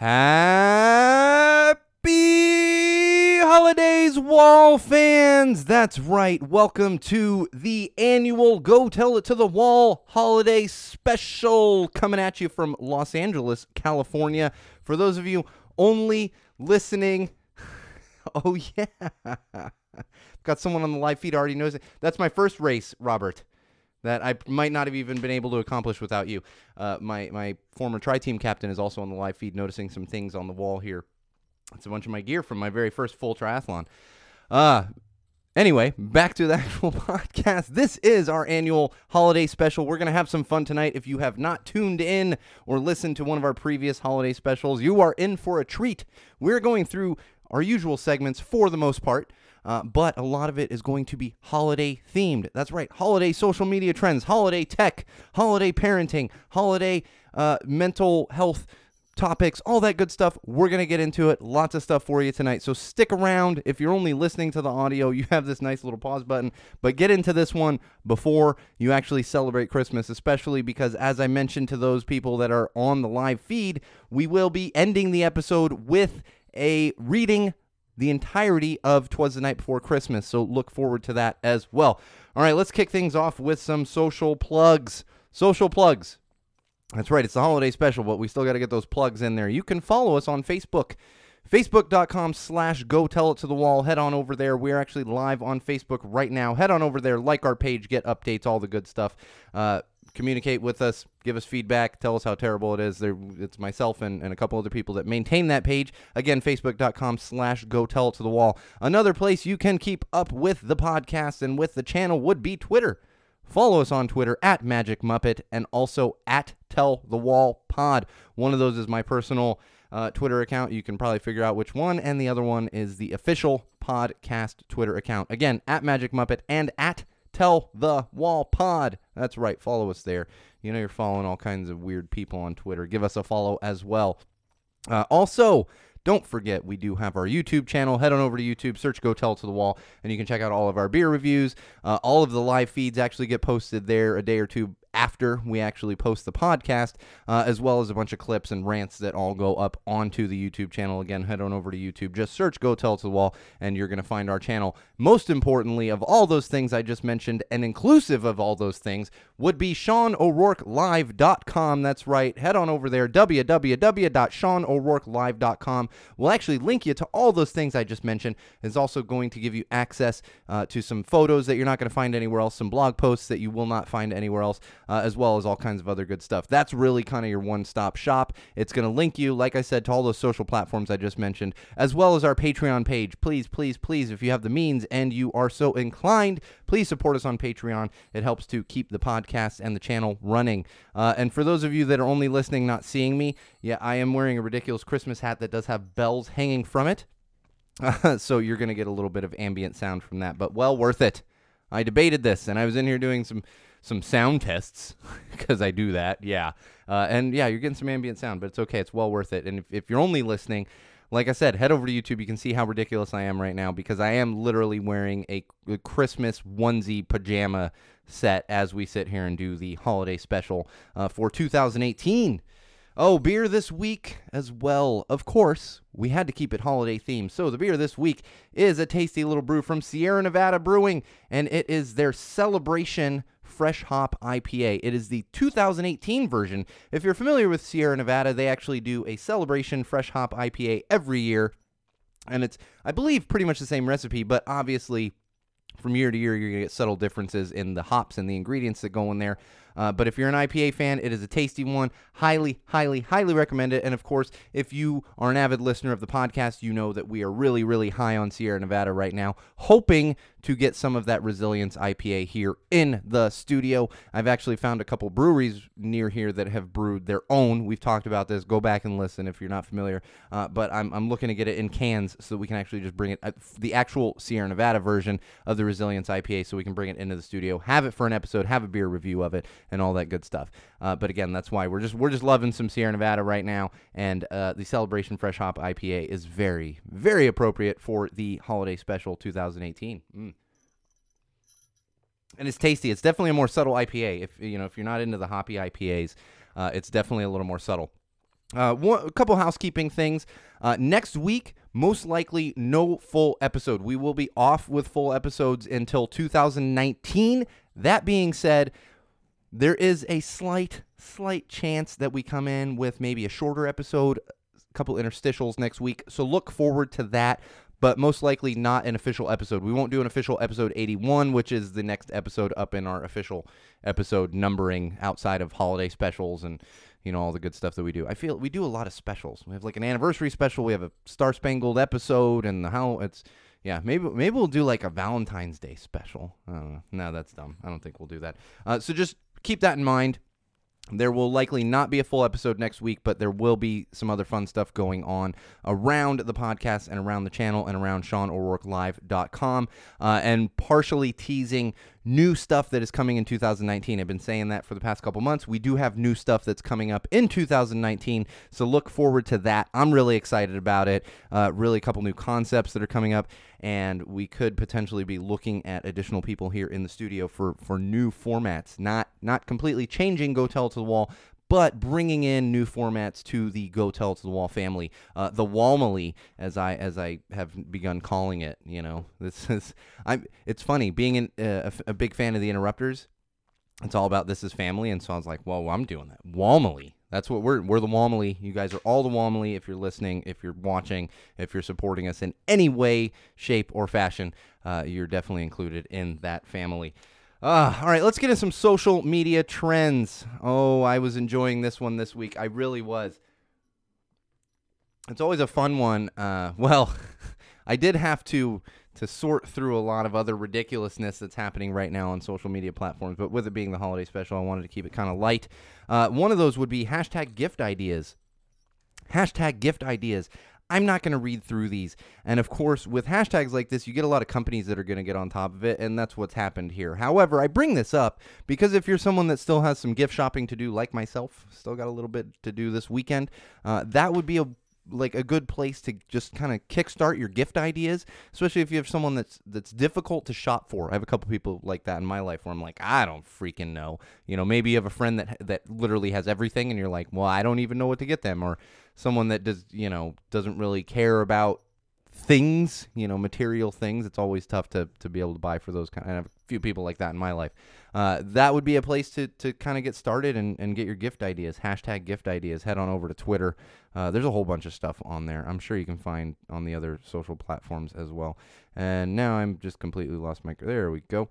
Happy holidays, Wall fans! That's right. Welcome to the annual Go Tell It to the Wall holiday special coming at you from Los Angeles, California. For those of you only listening, oh yeah, got someone on the live feed already knows it. That's my first race, Robert that I might not have even been able to accomplish without you. Uh, my my former tri team captain is also on the live feed, noticing some things on the wall here. It's a bunch of my gear from my very first full triathlon. Uh anyway, back to the actual podcast. This is our annual holiday special. We're gonna have some fun tonight. If you have not tuned in or listened to one of our previous holiday specials, you are in for a treat. We're going through our usual segments for the most part. Uh, but a lot of it is going to be holiday themed. That's right, holiday social media trends, holiday tech, holiday parenting, holiday uh, mental health topics, all that good stuff. We're going to get into it. Lots of stuff for you tonight. So stick around. If you're only listening to the audio, you have this nice little pause button, but get into this one before you actually celebrate Christmas, especially because, as I mentioned to those people that are on the live feed, we will be ending the episode with a reading the entirety of Twas the Night Before Christmas. So look forward to that as well. All right, let's kick things off with some social plugs. Social plugs. That's right, it's the holiday special, but we still got to get those plugs in there. You can follow us on Facebook. Facebook.com slash go tell it to the wall. Head on over there. We're actually live on Facebook right now. Head on over there, like our page, get updates, all the good stuff. Uh, communicate with us, give us feedback, tell us how terrible it is. There, it's myself and, and a couple other people that maintain that page. Again, facebook.com slash go tell it to the wall. Another place you can keep up with the podcast and with the channel would be Twitter. Follow us on Twitter at Magic Muppet and also at Tell the Wall Pod. One of those is my personal uh, Twitter account. You can probably figure out which one, and the other one is the official podcast Twitter account. Again, at Magic Muppet and at Tell the Wall Pod. That's right. Follow us there. You know, you're following all kinds of weird people on Twitter. Give us a follow as well. Uh, also, don't forget, we do have our YouTube channel. Head on over to YouTube, search Go Tell to the Wall, and you can check out all of our beer reviews. Uh, all of the live feeds actually get posted there a day or two after we actually post the podcast, uh, as well as a bunch of clips and rants that all go up onto the YouTube channel. Again, head on over to YouTube, just search Go Tell to the Wall, and you're going to find our channel. Most importantly, of all those things I just mentioned, and inclusive of all those things, would be SeanO'RourkeLive.com. That's right. Head on over there, www.SeanO'RourkeLive.com. We'll actually link you to all those things I just mentioned. It's also going to give you access uh, to some photos that you're not going to find anywhere else, some blog posts that you will not find anywhere else uh, as well as all kinds of other good stuff. That's really kind of your one stop shop. It's going to link you, like I said, to all those social platforms I just mentioned, as well as our Patreon page. Please, please, please, if you have the means and you are so inclined, please support us on Patreon. It helps to keep the podcast and the channel running. Uh, and for those of you that are only listening, not seeing me, yeah, I am wearing a ridiculous Christmas hat that does have bells hanging from it. Uh, so you're going to get a little bit of ambient sound from that, but well worth it. I debated this and I was in here doing some some sound tests because I do that. Yeah. Uh, and yeah, you're getting some ambient sound, but it's okay. It's well worth it. And if, if you're only listening, like I said, head over to YouTube. You can see how ridiculous I am right now because I am literally wearing a, Christmas onesie pajama set as we sit here and do the holiday special uh, for 2018. Oh, beer this week as well. Of course, we had to keep it holiday themed. So, the beer this week is a tasty little brew from Sierra Nevada Brewing, and it is their celebration fresh hop IPA. It is the 2018 version. If you're familiar with Sierra Nevada, they actually do a celebration fresh hop IPA every year. And it's, I believe, pretty much the same recipe, but obviously from year to year, you're going to get subtle differences in the hops and the ingredients that go in there. Uh, but if you're an IPA fan, it is a tasty one. Highly, highly, highly recommend it. And of course, if you are an avid listener of the podcast, you know that we are really, really high on Sierra Nevada right now, hoping to get some of that Resilience IPA here in the studio. I've actually found a couple breweries near here that have brewed their own. We've talked about this. Go back and listen if you're not familiar. Uh, but I'm, I'm looking to get it in cans so that we can actually just bring it, uh, the actual Sierra Nevada version of the Resilience IPA, so we can bring it into the studio, have it for an episode, have a beer review of it, and all that good stuff. Uh, but again, that's why we're just we're just loving some Sierra Nevada right now, and uh, the Celebration Fresh Hop IPA is very very appropriate for the holiday special 2018. Mm. And it's tasty. It's definitely a more subtle IPA. If you know if you're not into the hoppy IPAs, uh, it's definitely a little more subtle. Uh, one, a couple housekeeping things. Uh, next week, most likely no full episode. We will be off with full episodes until 2019. That being said, there is a slight, slight chance that we come in with maybe a shorter episode, a couple interstitials next week. So look forward to that but most likely not an official episode. We won't do an official episode 81, which is the next episode up in our official episode numbering outside of holiday specials and you know all the good stuff that we do. I feel we do a lot of specials. We have like an anniversary special, we have a Star Spangled episode and the how it's yeah, maybe maybe we'll do like a Valentine's Day special. I don't know. No, that's dumb. I don't think we'll do that. Uh, so just keep that in mind. There will likely not be a full episode next week, but there will be some other fun stuff going on around the podcast and around the channel and around SeanO'RourkeLive.com uh, and partially teasing new stuff that is coming in 2019. I've been saying that for the past couple months. We do have new stuff that's coming up in 2019, so look forward to that. I'm really excited about it. Uh, really, a couple new concepts that are coming up, and we could potentially be looking at additional people here in the studio for for new formats. Not not completely changing Go Tell to the Wall, but bringing in new formats to the Go Tell to the Wall family, uh, the Walmily, as I as I have begun calling it. You know, this is I'm. It's funny being an, uh, a, a big fan of the Interrupters. It's all about this is family, and so I was like, well, I'm doing that." Walmily. That's what we're. We're the Walmily. You guys are all the Walmily. If you're listening, if you're watching, if you're supporting us in any way, shape, or fashion, uh, you're definitely included in that family. Uh, all right, let's get into some social media trends. Oh, I was enjoying this one this week. I really was. It's always a fun one. Uh, well, I did have to to sort through a lot of other ridiculousness that's happening right now on social media platforms. But with it being the holiday special, I wanted to keep it kind of light. Uh, one of those would be hashtag gift ideas. Hashtag gift ideas. I'm not going to read through these. And of course, with hashtags like this, you get a lot of companies that are going to get on top of it, and that's what's happened here. However, I bring this up because if you're someone that still has some gift shopping to do, like myself, still got a little bit to do this weekend, uh, that would be a like a good place to just kind of kickstart your gift ideas, especially if you have someone that's that's difficult to shop for. I have a couple people like that in my life where I'm like, I don't freaking know. You know, maybe you have a friend that that literally has everything, and you're like, well, I don't even know what to get them, or someone that does you know doesn't really care about things, you know, material things. It's always tough to to be able to buy for those kind. I have a few people like that in my life. Uh, that would be a place to to kind of get started and, and get your gift ideas. Hashtag gift ideas. Head on over to Twitter. Uh, there's a whole bunch of stuff on there. I'm sure you can find on the other social platforms as well. And now I'm just completely lost my. There we go.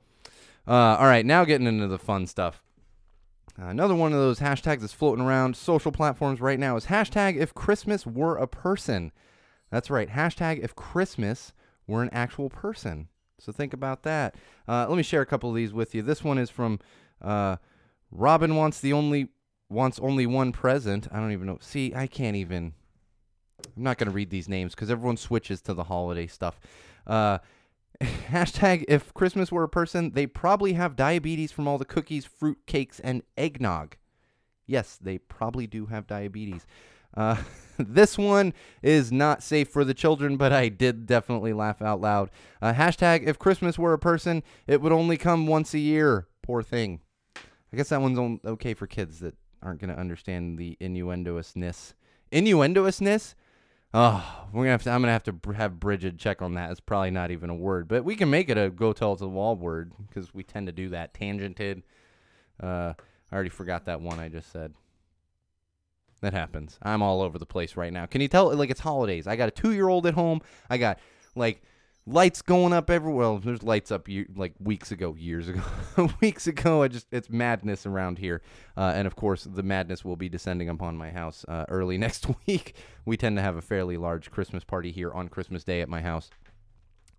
Uh, all right, now getting into the fun stuff. Another one of those hashtags that's floating around social platforms right now is hashtag if Christmas were a person. That's right. Hashtag if Christmas were an actual person. So think about that. Uh, let me share a couple of these with you. This one is from uh, Robin wants the only wants only one present. I don't even know. See, I can't even. I'm not going to read these names because everyone switches to the holiday stuff. Uh, hashtag if Christmas were a person, they probably have diabetes from all the cookies, fruit cakes, and eggnog. Yes, they probably do have diabetes. Uh, this one is not safe for the children, but I did definitely laugh out loud. Uh, hashtag if Christmas were a person, it would only come once a year. Poor thing. I guess that one's okay for kids that aren't going to understand the innuendousness. Innuendousness? Oh, we're gonna have to. I'm gonna have to have Bridget check on that. It's probably not even a word, but we can make it a go tell to the wall word because we tend to do that. Tangented. Uh, I already forgot that one I just said. That happens. I'm all over the place right now. Can you tell? Like it's holidays. I got a two year old at home. I got like lights going up everywhere. Well, there's lights up year, like weeks ago, years ago, weeks ago. I just it's madness around here, uh, and of course the madness will be descending upon my house uh, early next week. We tend to have a fairly large Christmas party here on Christmas Day at my house.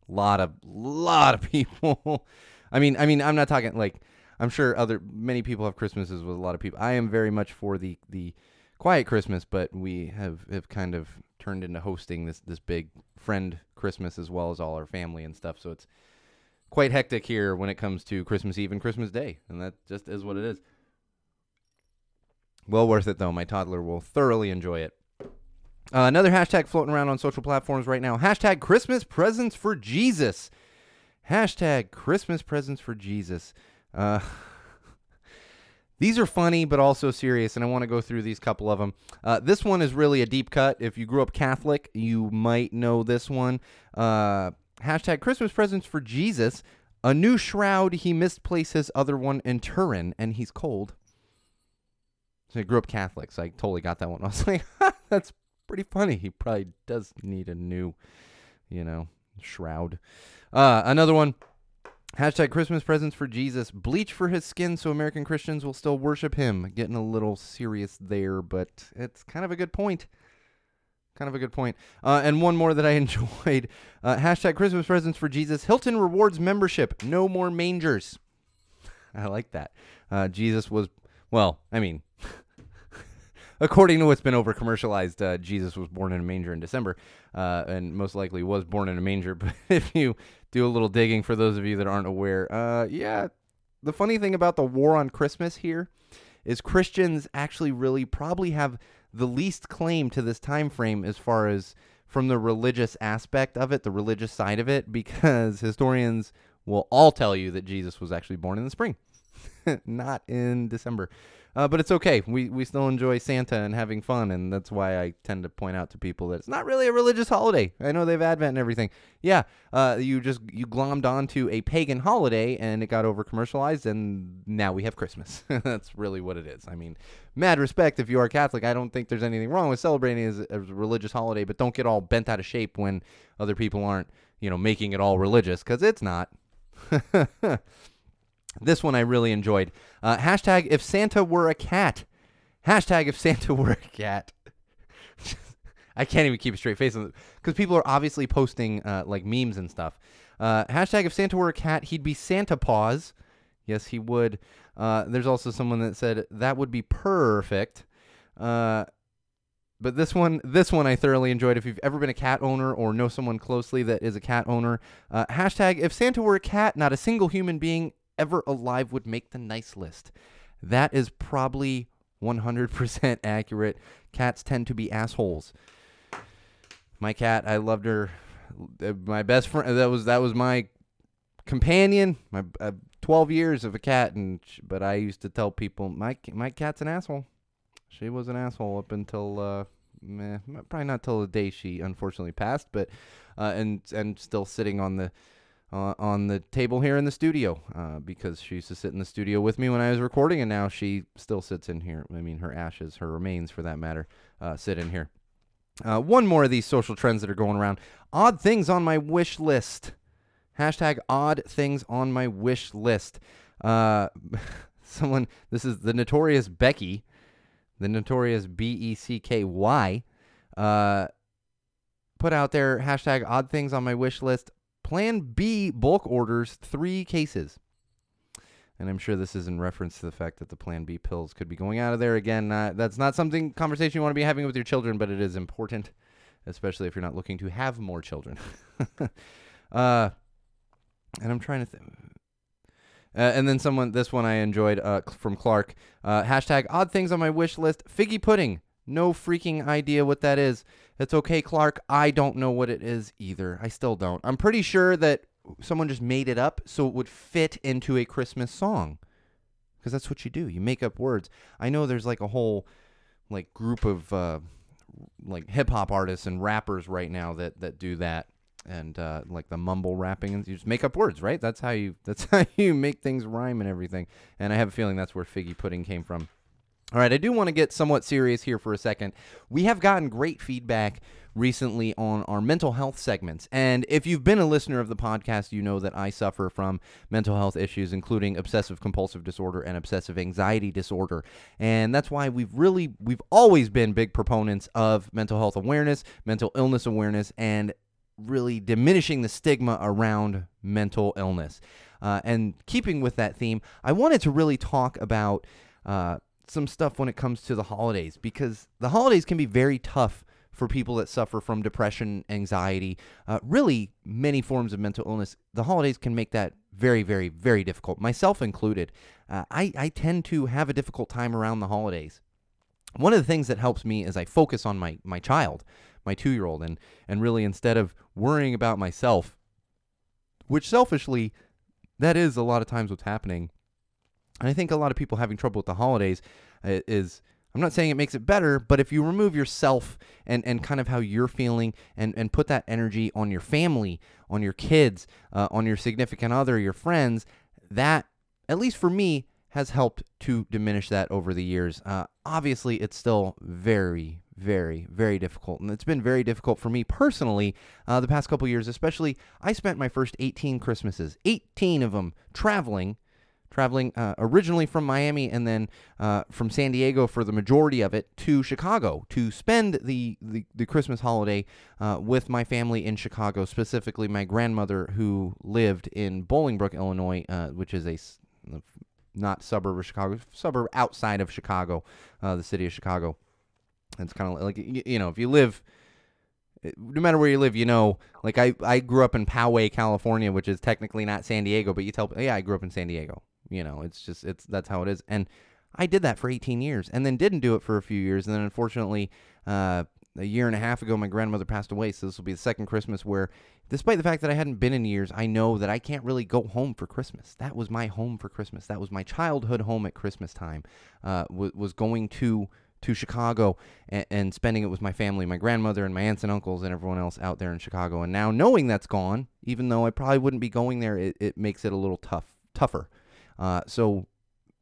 Lot of lot of people. I mean, I mean, I'm not talking like I'm sure other many people have Christmases with a lot of people. I am very much for the the quiet Christmas, but we have, have kind of turned into hosting this this big friend Christmas as well as all our family and stuff. So it's quite hectic here when it comes to Christmas Eve and Christmas Day, and that just is what it is. Well worth it though. My toddler will thoroughly enjoy it. Uh, another hashtag floating around on social platforms right now. Hashtag Christmas presents for Jesus. Hashtag Christmas presents for Jesus. Uh, These are funny, but also serious, and I want to go through these couple of them. Uh, this one is really a deep cut. If you grew up Catholic, you might know this one. Uh, hashtag Christmas presents for Jesus. A new shroud. He misplaced his other one in Turin, and he's cold. So I grew up Catholic, so I totally got that one. I was like, that's pretty funny. He probably does need a new, you know, shroud. Uh, another one. Hashtag Christmas presents for Jesus. Bleach for his skin so American Christians will still worship him. Getting a little serious there, but it's kind of a good point. Kind of a good point. Uh, and one more that I enjoyed. Uh, hashtag Christmas presents for Jesus. Hilton rewards membership. No more mangers. I like that. Uh, Jesus was, well, I mean, according to what's been over commercialized, uh, Jesus was born in a manger in December, uh, and most likely was born in a manger. But if you do a little digging for those of you that aren't aware, uh, yeah, the funny thing about the war on Christmas here is Christians actually really probably have the least claim to this time frame as far as from the religious aspect of it, the religious side of it, because historians will all tell you that Jesus was actually born in the spring, not in December. Uh, but it's okay. We we still enjoy Santa and having fun, and that's why I tend to point out to people that it's not really a religious holiday. I know they have Advent and everything. Yeah, uh, you just you glommed onto a pagan holiday, and it got over commercialized, and now we have Christmas. that's really what it is. I mean, mad respect if you are Catholic. I don't think there's anything wrong with celebrating as a religious holiday, but don't get all bent out of shape when other people aren't, you know, making it all religious because it's not. This one I really enjoyed. Uh, hashtag if Santa were a cat. Hashtag if Santa were a cat. I can't even keep a straight face because people are obviously posting uh, like memes and stuff. Uh, hashtag if Santa were a cat, he'd be Santa Paws. Yes, he would. Uh, there's also someone that said that would be perfect. Uh, but this one, this one I thoroughly enjoyed. If you've ever been a cat owner or know someone closely that is a cat owner, uh, hashtag if Santa were a cat, not a single human being ever alive would make the nice list. That is probably 100% accurate. Cats tend to be assholes. My cat, I loved her. Uh, my best friend, that was that was my companion. My uh, 12 years of a cat, and but I used to tell people my my cat's an asshole. She was an asshole up until uh, meh, probably not till the day she unfortunately passed, but uh, and and still sitting on the uh, on the table here in the studio uh, because she used to sit in the studio with me when I was recording, and now she still sits in here. I mean, her ashes, her remains for that matter, uh, sit in here. Uh, one more of these social trends that are going around. Odd things on my wish list. Hashtag odd things on my wish list. Uh, someone, this is the notorious Becky, the notorious B E C K Y, uh, put out there hashtag odd things on my wish list Plan B bulk orders three cases. And I'm sure this is in reference to the fact that the Plan B pills could be going out of there again. Uh, that's not something conversation you want to be having with your children, but it is important, especially if you're not looking to have more children. uh, and I'm trying to think. Uh, and then someone, this one I enjoyed uh, from Clark. Uh, hashtag odd things on my wish list. Figgy pudding. No freaking idea what that is. It's okay, Clark. I don't know what it is either. I still don't. I'm pretty sure that someone just made it up so it would fit into a Christmas song. Because that's what you do. You make up words. I know there's like a whole like group of uh, like hip hop artists and rappers right now that that do that and uh, like the mumble rapping and you just make up words, right? That's how you that's how you make things rhyme and everything. And I have a feeling that's where figgy pudding came from. All right, I do want to get somewhat serious here for a second. We have gotten great feedback recently on our mental health segments. And if you've been a listener of the podcast, you know that I suffer from mental health issues, including obsessive compulsive disorder and obsessive anxiety disorder. And that's why we've really, we've always been big proponents of mental health awareness, mental illness awareness, and really diminishing the stigma around mental illness. Uh, and keeping with that theme, I wanted to really talk about. Uh, some stuff when it comes to the holidays because the holidays can be very tough for people that suffer from depression, anxiety, uh, really many forms of mental illness. The holidays can make that very, very, very difficult, myself included. Uh, I, I tend to have a difficult time around the holidays. One of the things that helps me is I focus on my, my child, my two year old, and, and really instead of worrying about myself, which selfishly, that is a lot of times what's happening And I think a lot of people having trouble with the holidays uh, is I'm not saying it makes it better, but if you remove yourself and, and kind of how you're feeling and, and put that energy on your family, on your kids, uh, on your significant other, your friends, that, at least for me, has helped to diminish that over the years. Uh, obviously, it's still very, very, very difficult. And it's been very difficult for me personally uh, the past couple years, especially. I spent my first 18 Christmases, 18 of them traveling traveling uh, originally from Miami and then uh, from San Diego for the majority of it to Chicago to spend the, the, the Christmas holiday uh, with my family in Chicago, specifically my grandmother who lived in Bolingbrook, Illinois, uh, which is a not suburb of Chicago, suburb outside of Chicago, uh, the city of Chicago. It's kind of like, you know, if you live no matter where you live, you know, like I, I grew up in Poway, California, which is technically not San Diego, but you tell, yeah, I grew up in San Diego. You know, it's just it's that's how it is. And I did that for 18 years, and then didn't do it for a few years, and then unfortunately, uh, a year and a half ago, my grandmother passed away. So this will be the second Christmas where, despite the fact that I hadn't been in years, I know that I can't really go home for Christmas. That was my home for Christmas. That was my childhood home at Christmas time. Uh, was, was going to to Chicago and, and, spending it with my family, my grandmother and my aunts and uncles and everyone else out there in Chicago. And now knowing that's gone, even though I probably wouldn't be going there, it, it makes it a little tough, tougher. Uh, so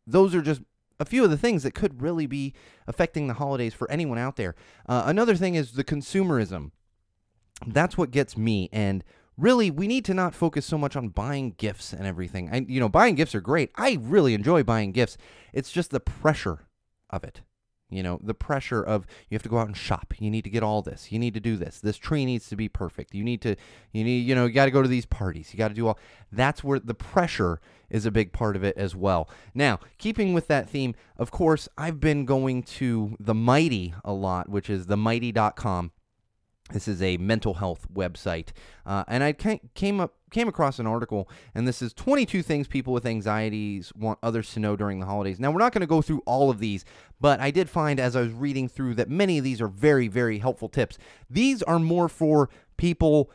those are just a few of the things that could really be affecting the holidays for anyone out there. Uh, another thing is the consumerism. That's what gets me. And really, we need to not focus so much on buying gifts and everything. I, you know, buying gifts are great. I really enjoy buying gifts. It's just the pressure of it. You know, the pressure of you have to go out and shop. You need to get all this. You need to do this. This tree needs to be perfect. You need to, you need, you know, you got to go to these parties. You got to do all. That's where the pressure is a big part of it as well. Now, keeping with that theme, of course, I've been going to the Mighty a lot, which is themighty.com. This is a mental health website, uh, and I came up came across an article, and this is 22 things people with anxieties want others to know during the holidays. Now, we're not going to go through all of these, but I did find as I was reading through that many of these are very, very helpful tips. These are more for people,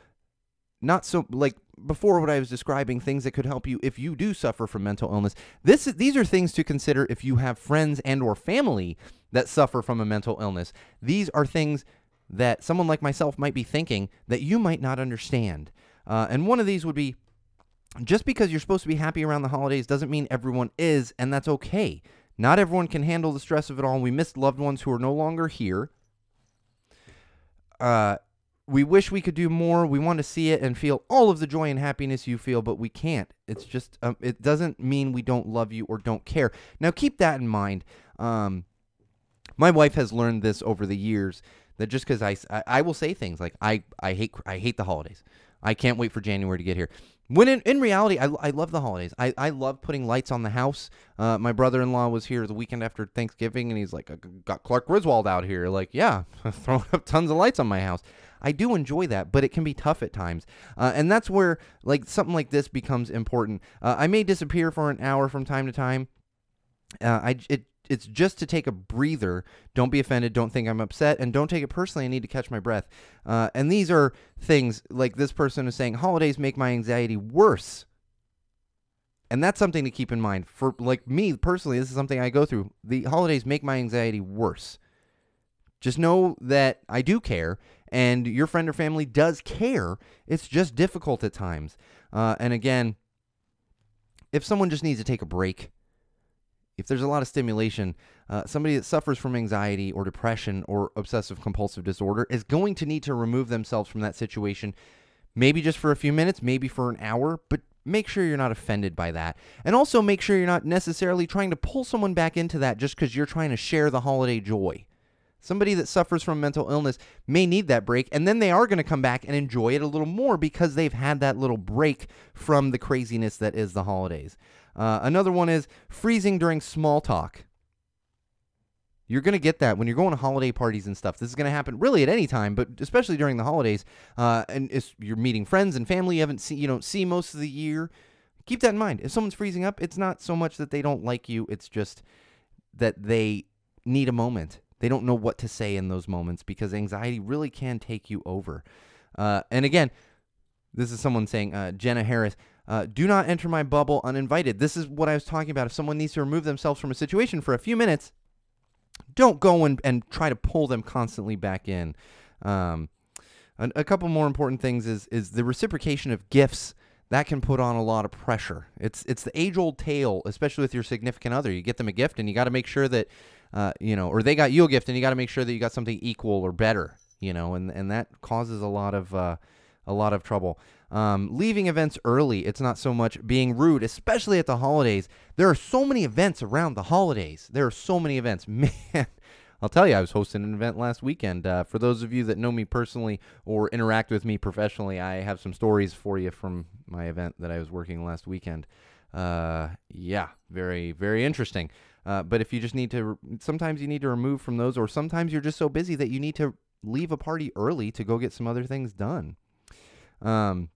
not so like before what I was describing, things that could help you if you do suffer from mental illness. This these are things to consider if you have friends and or family that suffer from a mental illness. These are things that someone like myself might be thinking that you might not understand. Uh, and one of these would be just because you're supposed to be happy around the holidays doesn't mean everyone is, and that's okay. Not everyone can handle the stress of it all. We miss loved ones who are no longer here. Uh, we wish we could do more. We want to see it and feel all of the joy and happiness you feel, but we can't. It's just, um, it doesn't mean we don't love you or don't care. Now, keep that in mind. Um, my wife has learned this over the years that just because I, I, I, will say things like I, I hate I hate the holidays. I can't wait for January to get here. When in, in reality, I, I love the holidays. I, I love putting lights on the house. Uh, my brother in law was here the weekend after Thanksgiving, and he's like, I got Clark Griswold out here. Like, yeah, throwing up tons of lights on my house. I do enjoy that, but it can be tough at times. Uh, and that's where, like, something like this becomes important. Uh, I may disappear for an hour from time to time. Uh, I, it it's just to take a breather. Don't be offended. Don't think I'm upset, and don't take it personally. I need to catch my breath. Uh, and these are things like this person is saying: holidays make my anxiety worse. And that's something to keep in mind. For like me personally, this is something I go through. The holidays make my anxiety worse. Just know that I do care, and your friend or family does care. It's just difficult at times. Uh, and again, if someone just needs to take a break, if there's a lot of stimulation, uh, somebody that suffers from anxiety or depression or obsessive compulsive disorder is going to need to remove themselves from that situation, maybe just for a few minutes, maybe for an hour, but make sure you're not offended by that. And also make sure you're not necessarily trying to pull someone back into that just because you're trying to share the holiday joy. Somebody that suffers from mental illness may need that break, and then they are going to come back and enjoy it a little more because they've had that little break from the craziness that is the holidays. Uh, another one is freezing during small talk. You're going to get that when you're going to holiday parties and stuff. This is going to happen really at any time, but especially during the holidays. Uh, and you're meeting friends and family you haven't seen, you don't see most of the year. Keep that in mind. If someone's freezing up, it's not so much that they don't like you. It's just that they need a moment. They don't know what to say in those moments because anxiety really can take you over. Uh, and again, this is someone saying, uh, Jenna Harris, Uh, do not enter my bubble uninvited. This is what I was talking about. If someone needs to remove themselves from a situation for a few minutes, don't go and, and try to pull them constantly back in. Um, a, a couple more important things is is the reciprocation of gifts that can put on a lot of pressure. It's it's the age old tale, especially with your significant other. You get them a gift, and you got to make sure that uh, you know, or they got you a gift, and you got to make sure that you got something equal or better. You know, and and that causes a lot of uh, a lot of trouble. Um, leaving events early, it's not so much being rude, especially at the holidays. There are so many events around the holidays. There are so many events. Man, I'll tell you, I was hosting an event last weekend. Uh, for those of you that know me personally or interact with me professionally, I have some stories for you from my event that I was working last weekend. Uh, yeah, very, very interesting. Uh, but if you just need to, sometimes you need to remove from those, or sometimes you're just so busy that you need to leave a party early to go get some other things done. Um,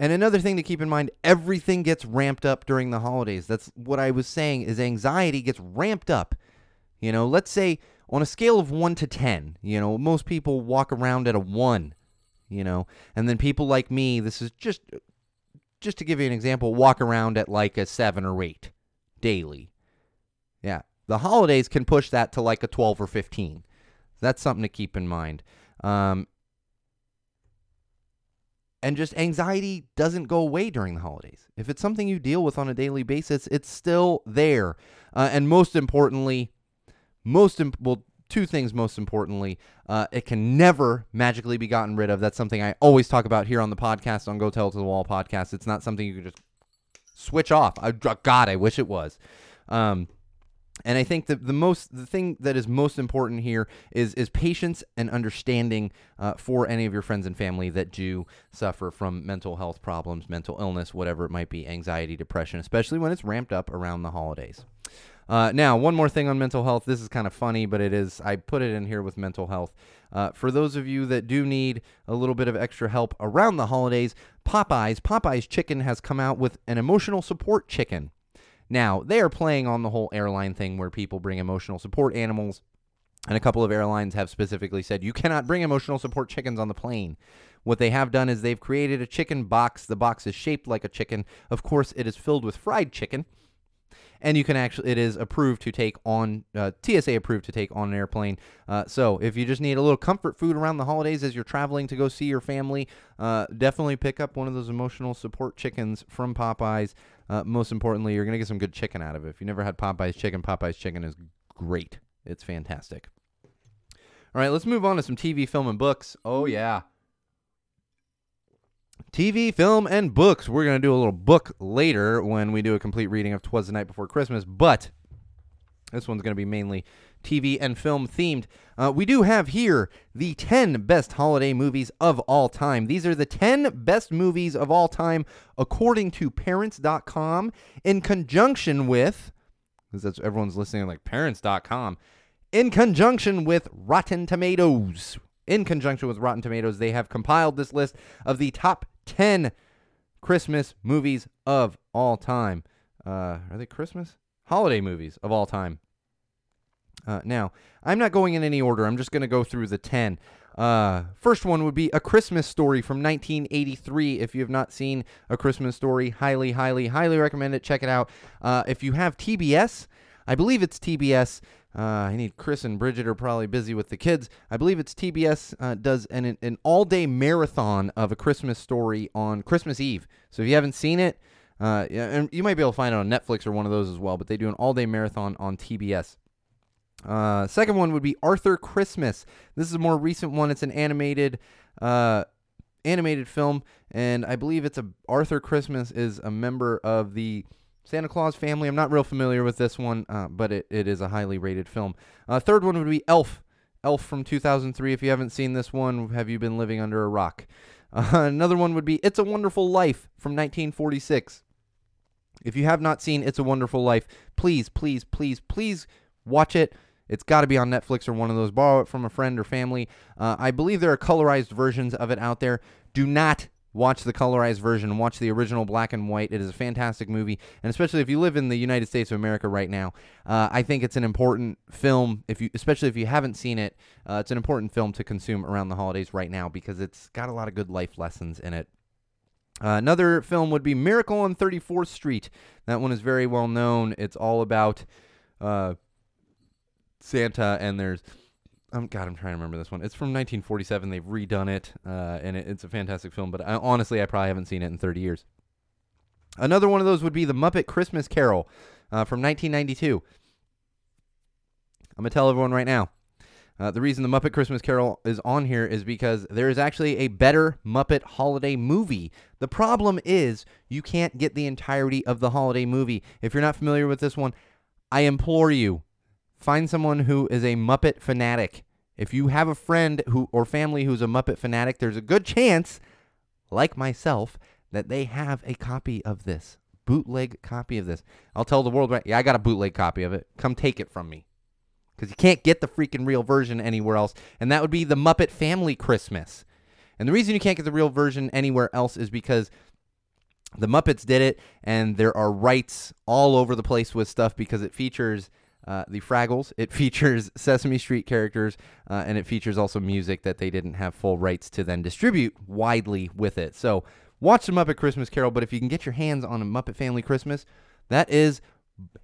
and another thing to keep in mind, everything gets ramped up during the holidays. That's what I was saying is anxiety gets ramped up you know, let's say on a scale of 1 to 10, you know, most people walk around at a 1, you know, and then people like me, this is just just to give you an example, walk around at like a 7 or 8 daily. Yeah. The holidays can push that to like a 12 or 15. That's something to keep in mind. Um, and just anxiety doesn't go away during the holidays. If it's something you deal with on a daily basis, it's still there. Uh, and most importantly, most imp- well two things most importantly uh, it can never magically be gotten rid of that's something i always talk about here on the podcast on go tell to the wall podcast it's not something you can just switch off I, god i wish it was um, and I think that the most the thing that is most important here is is patience and understanding uh, for any of your friends and family that do suffer from mental health problems, mental illness, whatever it might be, anxiety, depression, especially when it's ramped up around the holidays. Uh, now, one more thing on mental health. This is kind of funny, but it is. I put it in here with mental health. Uh, for those of you that do need a little bit of extra help around the holidays, Popeyes, Popeyes Chicken has come out with an emotional support chicken. Now, they are playing on the whole airline thing where people bring emotional support animals, and a couple of airlines have specifically said you cannot bring emotional support chickens on the plane. What they have done is they've created a chicken box. The box is shaped like a chicken. Of course, it is filled with fried chicken and you can actually it is approved to take on uh, TSA approved to take on an airplane. Uh, so if you just need a little comfort food around the holidays as you're traveling to go see your family, uh, definitely pick up one of those emotional support chickens from Popeyes. Uh, most importantly, you're gonna get some good chicken out of it. If you never had Popeyes chicken, Popeyes chicken is great. It's fantastic. All right, let's move on to some TV, film, and books. Oh yeah. TV, film, and books. We're going to do a little book later when we do a complete reading of Twas the Night Before Christmas, but this one's going to be mainly TV and film themed. Uh, we do have here the 10 best holiday movies of all time. These are the 10 best movies of all time according to parents.com in conjunction with, because that's everyone's listening like parents.com, in conjunction with Rotten Tomatoes. In conjunction with Rotten Tomatoes, they have compiled this list of the top 10 Christmas movies of all time. Uh, are they Christmas? Holiday movies of all time. Uh, now, I'm not going in any order. I'm just going to go through the 10. Uh, first one would be A Christmas Story from 1983. If you have not seen A Christmas Story, highly, highly, highly recommend it. Check it out. Uh, if you have TBS, I believe it's TBS. Uh, I need Chris and Bridget are probably busy with the kids. I believe it's TBS uh, does an an all day marathon of a Christmas story on Christmas Eve. So if you haven't seen it, uh, and you might be able to find it on Netflix or one of those as well. But they do an all day marathon on TBS. Uh, second one would be Arthur Christmas. This is a more recent one. It's an animated uh, animated film, and I believe it's a Arthur Christmas is a member of the Santa Claus family. I'm not real familiar with this one, uh, but it, it is a highly rated film. Uh, third one would be Elf. Elf from 2003. If you haven't seen this one, have you been living under a rock? Uh, another one would be It's a Wonderful Life from 1946. If you have not seen It's a Wonderful Life, please, please, please, please watch it. It's got to be on Netflix or one of those. Borrow it from a friend or family. Uh, I believe there are colorized versions of it out there. Do not watch the colorized version, watch the original black and white. It is a fantastic movie, and especially if you live in the United States of America right now, uh, I think it's an important film. If you, especially if you haven't seen it, uh, it's an important film to consume around the holidays right now because it's got a lot of good life lessons in it. Uh, another film would be Miracle on 34th Street. That one is very well known. It's all about uh, Santa, and there's um, God, I'm trying to remember this one. It's from 1947. They've redone it, uh, and it, it's a fantastic film. But I, honestly, I probably haven't seen it in 30 years. Another one of those would be The Muppet Christmas Carol uh, from 1992. I'm gonna tell everyone right now. Uh, the reason the Muppet Christmas Carol is on here is because there is actually a better Muppet holiday movie. The problem is you can't get the entirety of the holiday movie. If you're not familiar with this one, I implore you Find someone who is a Muppet fanatic. If you have a friend who or family who's a Muppet fanatic, there's a good chance, like myself, that they have a copy of this bootleg copy of this. I'll tell the world right. Yeah, I got a bootleg copy of it. Come take it from me. Because you can't get the freaking real version anywhere else. And that would be the Muppet Family Christmas. And the reason you can't get the real version anywhere else is because the Muppets did it, and there are rights all over the place with stuff because it features uh, the Fraggles. It features Sesame Street characters, uh, and it features also music that they didn't have full rights to then distribute widely with it. So watch the Muppet Christmas Carol, but if you can get your hands on a Muppet Family Christmas, that is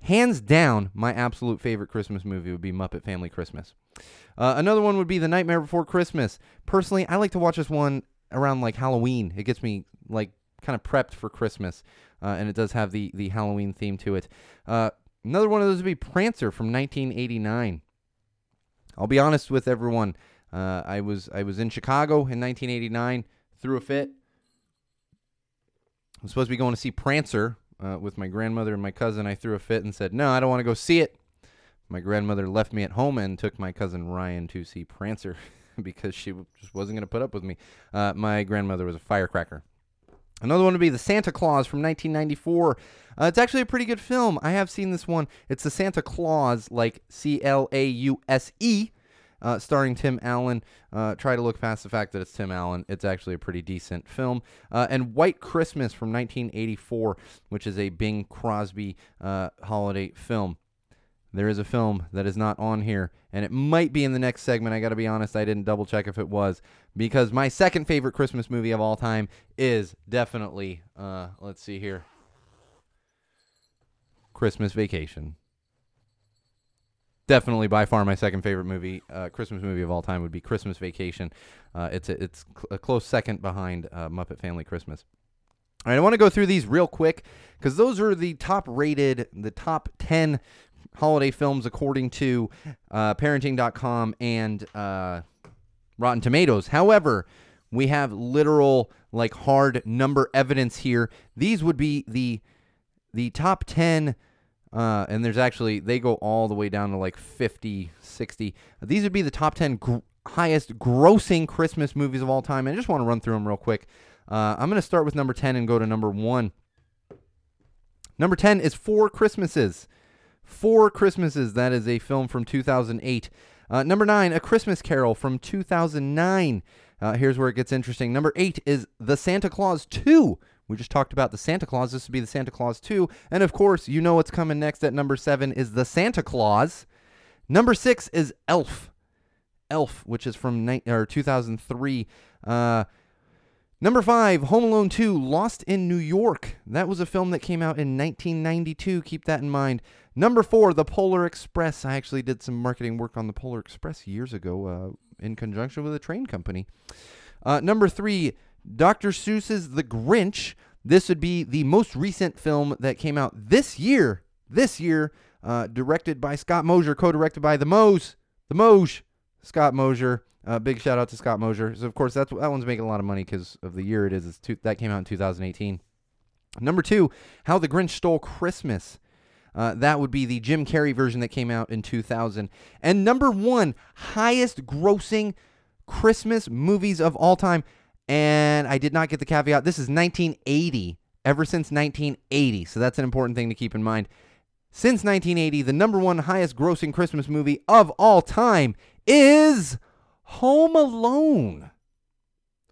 hands down my absolute favorite Christmas movie would be Muppet Family Christmas. Uh, another one would be The Nightmare Before Christmas. Personally, I like to watch this one around like Halloween. It gets me like kind of prepped for Christmas, uh, and it does have the the Halloween theme to it. Another one of those would be Prancer from 1989. I'll be honest with everyone. Uh, I was I was in Chicago in 1989, threw a fit. I was supposed to be going to see Prancer uh, with my grandmother and my cousin. I threw a fit and said, "No, I don't want to go see it." My grandmother left me at home and took my cousin Ryan to see Prancer because she just wasn't going to put up with me. Uh, my grandmother was a firecracker. Another one would be The Santa Clause from 1994. Uh, it's actually a pretty good film. I have seen this one. It's The Santa Clause, like C L A U S E, uh, starring Tim Allen. Uh, try to look past the fact that it's Tim Allen. It's actually a pretty decent film. Uh, and White Christmas from 1984, which is a Bing Crosby uh, holiday film. There is a film that is not on here, and it might be in the next segment. I got to be honest, I didn't double check if it was because my second favorite Christmas movie of all time is definitely, uh, let's see here, Christmas Vacation. Definitely, by far, my second favorite movie, uh, Christmas movie of all time, would be Christmas Vacation. Uh, it's a, it's cl- a close second behind uh, Muppet Family Christmas. All right, I want to go through these real quick because those are the top rated, the top 10 holiday films according to uh, parenting.com and uh, Rotten Tomatoes. However, we have literal, like hard number evidence here. These would be the the top 10 uh, and there's actually they go all the way down to like 50 60 these would be the top 10 gr- highest grossing christmas movies of all time. And i just want to run through them real quick. Uh, i'm going to start with number 10 and go to number 1 number 10 is four christmases. Four christmases that is a film from 2008 uh, number 9 a christmas carol from 2009 uh, here's where it gets interesting. Number 8 is the santa clause 2 we just talked about the Santa Clause. This would be the Santa Clause 2. And of course, you know what's coming next at number 7 is the Santa Clause. Number 6 is Elf. Elf, which is from ni- or 2003. Uh, number 5, Home Alone 2, Lost in New York. That was a film that came out in 1992. Keep that in mind. Number 4, The Polar Express. I actually did some marketing work on the Polar Express years ago uh, in conjunction with a train company. Uh, number 3, Dr. Seuss's The Grinch. This would be the most recent film that came out this year. This year, uh, directed by Scott Mosier, co-directed by the Mose, the Moj, Scott Mosier. Uh, big shout out to Scott Mosier. So of course that's that one's making a lot of money because of the year it is. It's two, that came out in 2018. Number two, How the Grinch Stole Christmas. Uh, that would be the Jim Carrey version that came out in 2000. And number one, highest grossing Christmas movies of all time. And I did not get the caveat. This is 1980, ever since 1980. So that's an important thing to keep in mind. Since 1980, the number one highest grossing Christmas movie of all time is Home Alone.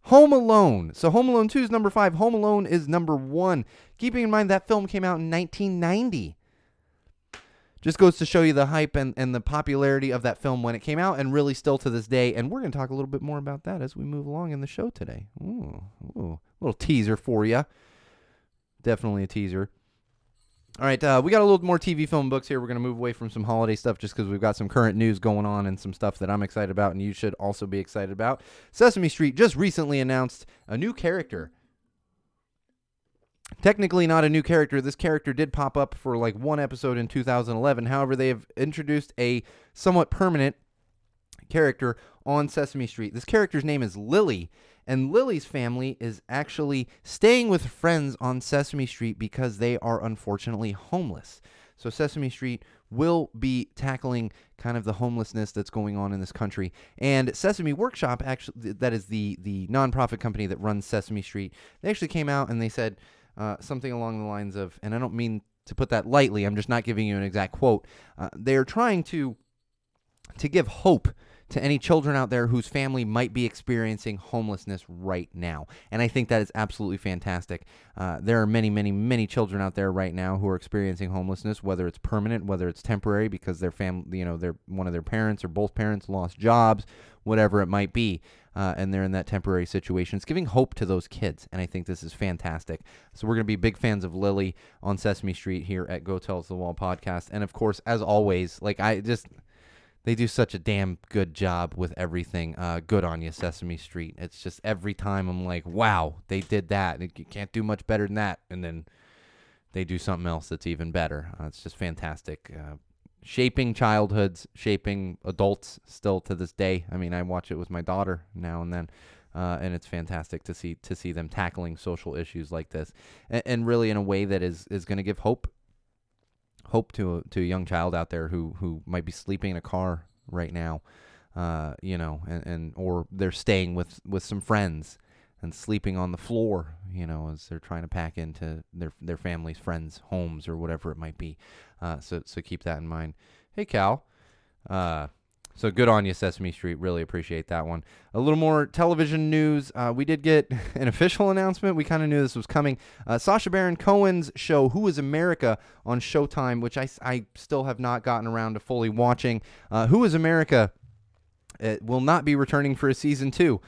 Home Alone. So Home Alone 2 is number five. Home Alone is number one. Keeping in mind that film came out in 1990. Just goes to show you the hype and, and the popularity of that film when it came out and really still to this day. And we're going to talk a little bit more about that as we move along in the show today. Ooh, ooh little teaser for you. Definitely a teaser. All right, uh, we got a little more TV film books here. We're going to move away from some holiday stuff just because we've got some current news going on and some stuff that I'm excited about and you should also be excited about. Sesame Street just recently announced a new character. Technically, not a new character. This character did pop up for like one episode in 2011. However, they have introduced a somewhat permanent character on Sesame Street. This character's name is Lily, and Lily's family is actually staying with friends on Sesame Street because they are unfortunately homeless. So Sesame Street will be tackling kind of the homelessness that's going on in this country. And Sesame Workshop, actually, that is the the nonprofit company that runs Sesame Street. They actually came out and they said uh, something along the lines of, and I don't mean to put that lightly. I'm just not giving you an exact quote. Uh, they are trying to to give hope to any children out there whose family might be experiencing homelessness right now. And I think that is absolutely fantastic. Uh, there are many, many, many children out there right now who are experiencing homelessness, whether it's permanent, whether it's temporary, because their family, you know, their one of their parents or both parents lost jobs, whatever it might be. Uh, and they're in that temporary situation. It's giving hope to those kids, and I think this is fantastic. So we're going to be big fans of Lily on Sesame Street here at Go Tells the Wall podcast, and of course, as always, like I just they do such a damn good job with everything. Uh, good on you, Sesame Street. It's just every time I'm like, wow, they did that. You can't do much better than that. And then they do something else that's even better. Uh, it's just fantastic. Uh, shaping childhoods, shaping adults still to this day. I mean, I watch it with my daughter now and then. Uh, and it's fantastic to see to see them tackling social issues like this, and, and really in a way that is is going to give hope hope to a, to a young child out there who who might be sleeping in a car right now, uh, you know, and, and or they're staying with with some friends and sleeping on the floor, you know, as they're trying to pack into their their family's friends' homes or whatever it might be. Uh, so so keep that in mind. Hey Cal, uh, so good on you, Sesame Street. Really appreciate that one. A little more television news. Uh, we did get an official announcement. We kind of knew this was coming. Uh, Sacha Baron Cohen's show, Who is America, on Showtime, which I, I still have not gotten around to fully watching. Uh, Who is America it will not be returning for a season two.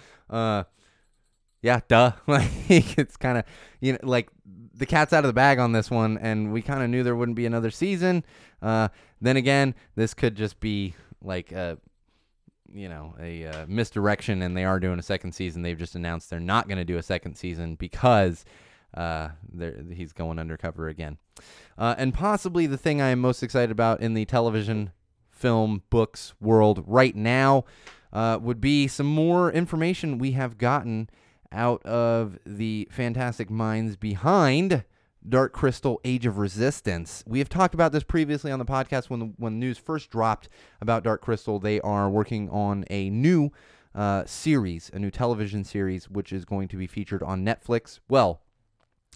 Yeah, duh. Like it's kind of you know like the cat's out of the bag on this one, and we kind of knew there wouldn't be another season. Uh, then again, this could just be like a you know a uh, misdirection, and they are doing a second season. They've just announced they're not going to do a second season because uh, he's going undercover again. Uh, and possibly the thing I am most excited about in the television, film, books world right now uh, would be some more information we have gotten out of the fantastic minds behind Dark Crystal Age of Resistance. We have talked about this previously on the podcast when the, when news first dropped about Dark Crystal. They are working on a new uh, series, a new television series, which is going to be featured on Netflix. Well,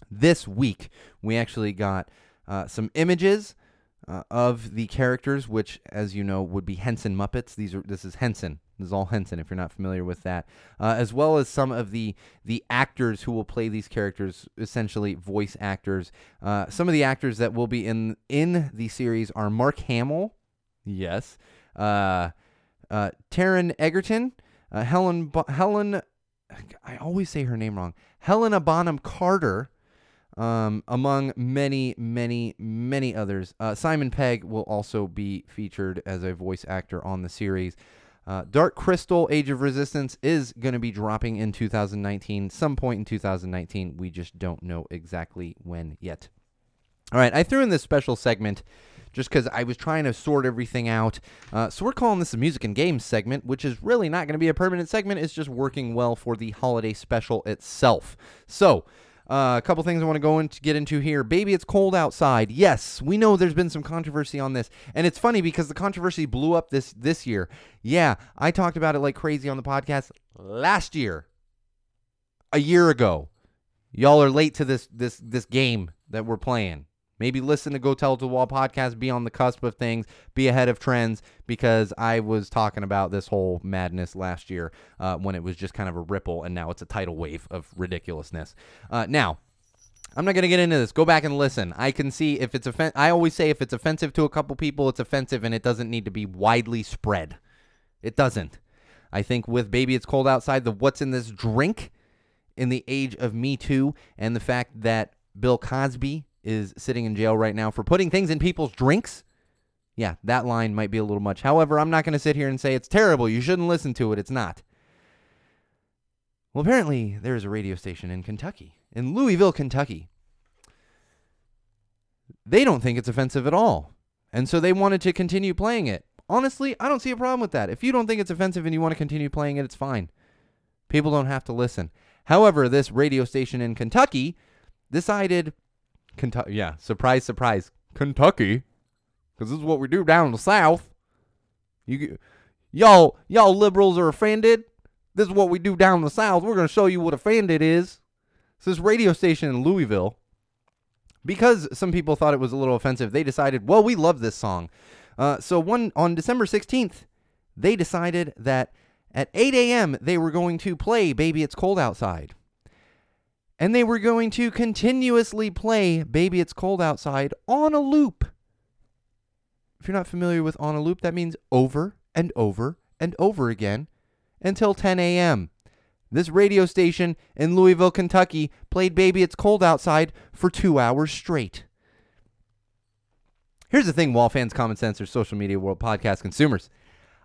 this week we actually got uh, some images uh, of the characters, which, as you know, would be Henson Muppets. These are this is Henson all Henson, if you're not familiar with that, uh, as well as some of the the actors who will play these characters, essentially voice actors. Uh, some of the actors that will be in in the series are Mark Hamill, yes, uh, uh, Taron Egerton, uh, Helen Helen. I always say her name wrong. Helena Bonham Carter. Um, among many, many, many others. Uh, Simon Pegg will also be featured as a voice actor on the series. Uh, Dark Crystal Age of Resistance is going to be dropping in 2019, some point in 2019. We just don't know exactly when yet. All right, I threw in this special segment just because I was trying to sort everything out. Uh, so we're calling this a music and games segment, which is really not going to be a permanent segment. It's just working well for the holiday special itself. So uh, a couple things I want to go into get into here. Baby, it's cold outside. Yes, we know there's been some controversy on this, and it's funny because the controversy blew up this this year. Yeah, I talked about it like crazy on the podcast last year, a year ago. Y'all are late to this this this game that we're playing. Maybe listen to Go Tell to the Wall podcast, be on the cusp of things, be ahead of trends, because I was talking about this whole madness last year uh, when it was just kind of a ripple, and now it's a tidal wave of ridiculousness. Uh, now, I'm not going to get into this. Go back and listen. I can see if it's offen- I always say if it's offensive to a couple people, it's offensive and it doesn't need to be widely spread. It doesn't. I think with Baby It's Cold Outside, the what's in this drink in the age of Me Too and the fact that Bill Cosby is sitting in jail right now for putting things in people's drinks. Yeah, that line might be a little much. However, I'm not going to sit here and say it's terrible. You shouldn't listen to it. It's not. Well, apparently, there's a radio station in Kentucky, in Louisville, Kentucky. They don't think it's offensive at all. And so they wanted to continue playing it. Honestly, I don't see a problem with that. If you don't think it's offensive and you want to continue playing it, it's fine. People don't have to listen. However, this radio station in Kentucky decided, Kentucky, yeah, surprise, surprise, Kentucky, because this is what we do down in the South. You, y'all, y'all liberals are offended. This is what we do down in the South. We're going to show you what offended is. So this radio station in Louisville, because some people thought it was a little offensive, they decided, well, we love this song. Uh, so one on December 16th, they decided that at 8 a.m., they were going to play Baby It's Cold Outside. And they were going to continuously play Baby It's Cold Outside on a loop. If you're not familiar with on a loop, that means over and over and over again until 10 a.m. This radio station in Louisville, Kentucky played Baby It's Cold Outside for two hours straight. Here's the thing, wall fans, common sense, or social media world, podcast consumers.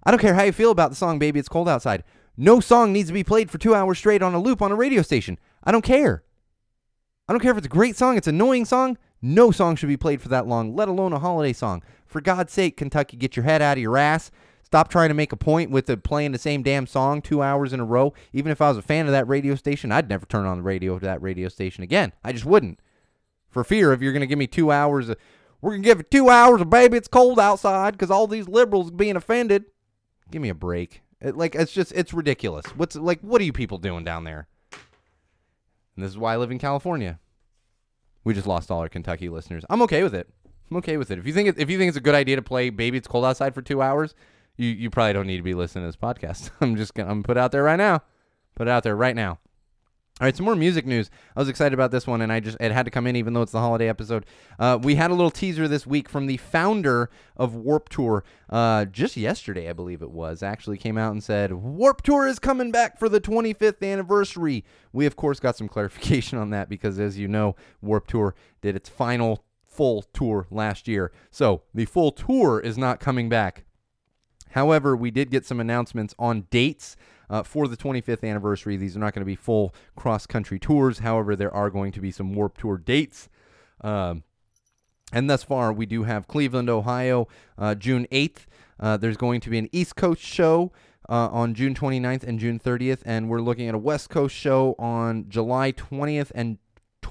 I don't care how you feel about the song Baby It's Cold Outside. No song needs to be played for two hours straight on a loop on a radio station. I don't care. I don't care if it's a great song, it's an annoying song. No song should be played for that long, let alone a holiday song. For God's sake, Kentucky, get your head out of your ass. Stop trying to make a point with the playing the same damn song two hours in a row. Even if I was a fan of that radio station, I'd never turn on the radio to that radio station again. I just wouldn't. For fear if you're going to give me two hours of, we're going to give it two hours of baby, it's cold outside because all these liberals being offended. Give me a break. It, like it's just it's ridiculous. What's like what are you people doing down there? And this is why I live in California. We just lost all our Kentucky listeners. I'm okay with it. I'm okay with it. If you think it, if you think it's a good idea to play "Baby It's Cold Outside" for two hours, you you probably don't need to be listening to this podcast. I'm just gonna I'm put out there right now. Put it out there right now. All right, some more music news. I was excited about this one, and I just it had to come in, even though it's the holiday episode. Uh, we had a little teaser this week from the founder of Warped Tour. Uh, just yesterday, I believe it was, actually came out and said Warped Tour is coming back for the 25th anniversary. We of course got some clarification on that because, as you know, Warped Tour did its final full tour last year, so the full tour is not coming back. However, we did get some announcements on dates uh, for the 25th anniversary. These are not going to be full cross country tours. However, there are going to be some Warped Tour dates. Um, and thus far, we do have Cleveland, Ohio, uh, June 8th. Uh, there's going to be an East Coast show uh, on June 29th and June 30th. And we're looking at a West Coast show on July 20th and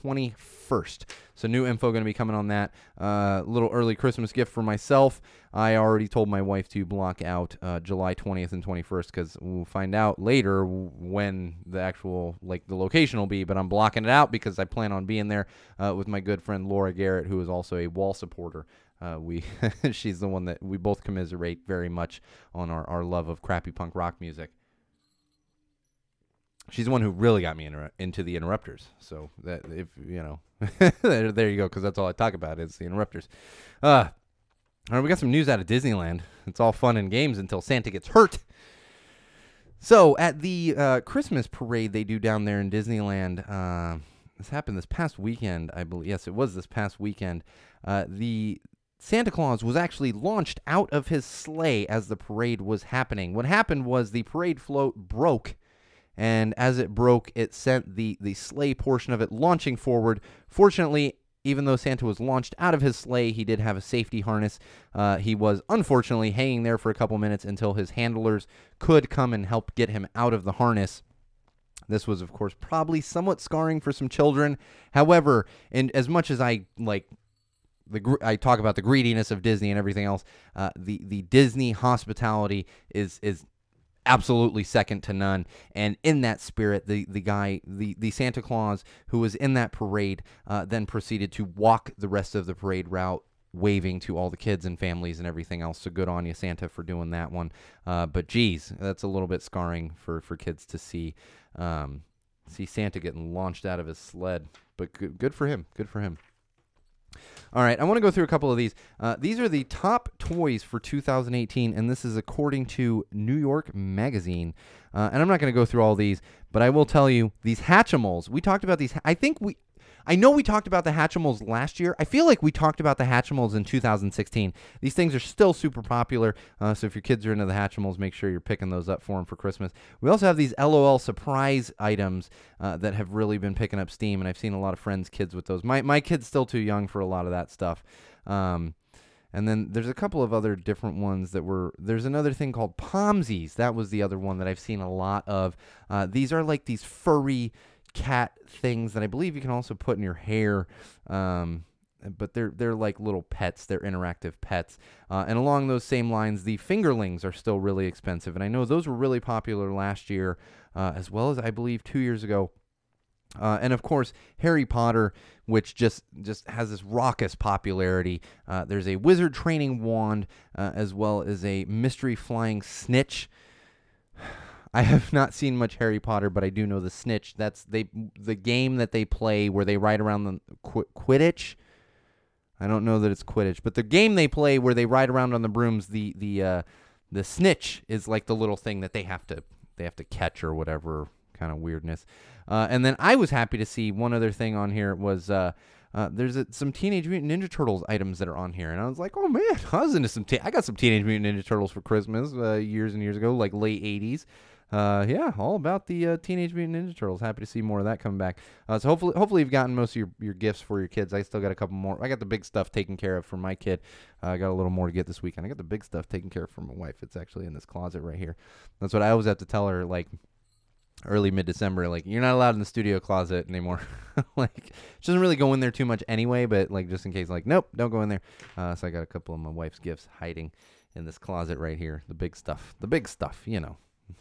21st. So new info going to be coming on that. Uh, little early Christmas gift for myself. I already told my wife to block out uh, July 20th and 21st because we'll find out later when the actual like the location will be. But I'm blocking it out because I plan on being there uh, with my good friend Laura Garrett, who is also a wall supporter. Uh, we she's the one that we both commiserate very much on our, our love of crappy punk rock music she's the one who really got me inter- into the interrupters. So that if you know, there, you go, because that's all I talk about is the interrupters. Uh, all right, we got some news out of Disneyland. It's all fun and games until Santa gets hurt. So at the uh, Christmas parade they do down there in Disneyland, uh, this happened this past weekend, I believe. Yes, it was this past weekend. Uh, the Santa Claus was actually launched out of his sleigh as the parade was happening. What happened was the parade float broke and as it broke, it sent the, the sleigh portion of it launching forward. Fortunately, even though Santa was launched out of his sleigh, he did have a safety harness. Uh, he was unfortunately hanging there for a couple minutes until his handlers could come and help get him out of the harness. This was, of course, probably somewhat scarring for some children. However, and as much as I like the I talk about the greediness of Disney and everything else, uh, the the Disney hospitality is is absolutely second to none. And in that spirit, the the guy, the the Santa Claus who was in that parade, uh, then proceeded to walk the rest of the parade route. Waving to all the kids and families and everything else. So good on you, Santa, for doing that one. Uh, but geez, that's a little bit scarring for, for kids to see um, see Santa getting launched out of his sled. but good, good for him. Good for him. All right, I want to go through a couple of these. Uh, these are the top toys for 2018, and this is according to New York Magazine. Uh, and I'm not going to go through all these, but I will tell you these Hatchimals. We talked about these. I think we I know we talked about the Hatchimals last year. I feel like we talked about the Hatchimals in 2016. These things are still super popular. Uh, so if your kids are into the Hatchimals, make sure you're picking those up for them for Christmas. We also have these LOL surprise items uh, that have really been picking up steam, and I've seen a lot of friends' kids with those. My my kid's still too young for a lot of that stuff. Um, and then there's a couple of other different ones that were. There's another thing called Pomsies. That was the other one that I've seen a lot of. Uh, these are like these furry cat things that I believe you can also put in your hair. Um, but they're they're like little pets. They're interactive pets. Uh, and along those same lines, the fingerlings are still really expensive. And I know those were really popular last year, uh, as well as I believe two years ago. Uh, and of course, Harry Potter, which just just has this raucous popularity. Uh, there's a wizard training wand, uh, as well as a mystery flying snitch. I have not seen much Harry Potter, but I do know the Snitch. That's they the game that they play where they ride around the qu- Quidditch. I don't know that it's Quidditch, but the game they play where they ride around on the brooms, the the uh, the Snitch is like the little thing that they have to they have to catch or whatever kind of weirdness. Uh, and then I was happy to see one other thing on here was uh, uh, there's a, some Teenage Mutant Ninja Turtles items that are on here, and I was like, oh man, I was into some. I got some Teenage Mutant Ninja Turtles for Christmas uh, years and years ago, like late '80s uh, yeah, all about the uh, Teenage Mutant Ninja Turtles. Happy to see more of that coming back. Uh, so hopefully, hopefully you've gotten most of your, your gifts for your kids. I still got a couple more. I got the big stuff taken care of for my kid. Uh, I got a little more to get this weekend. I got the big stuff taken care of for my wife. It's actually in this closet right here. That's what I always have to tell her. Like early mid December, like you're not allowed in the studio closet anymore. like she doesn't really go in there too much anyway, but like just in case, like nope, don't go in there. Uh, so I got a couple of my wife's gifts hiding in this closet right here. The big stuff, the big stuff, you know.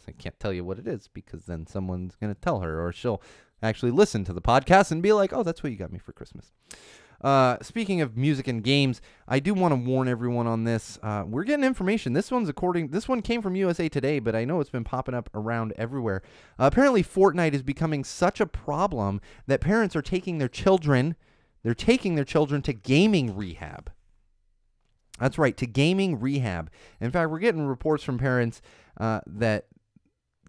I can't tell you what it is because then someone's going to tell her or she'll actually listen to the podcast and be like, oh, that's what you got me for Christmas. Uh, speaking of music and games, I do want to warn everyone on this. Uh, we're getting information. This one's according. This one came from USA Today, but I know it's been popping up around everywhere. Uh, apparently, Fortnite is becoming such a problem that parents are taking their children. They're taking their children to gaming rehab. That's right, to gaming rehab. In fact, we're getting reports from parents uh, that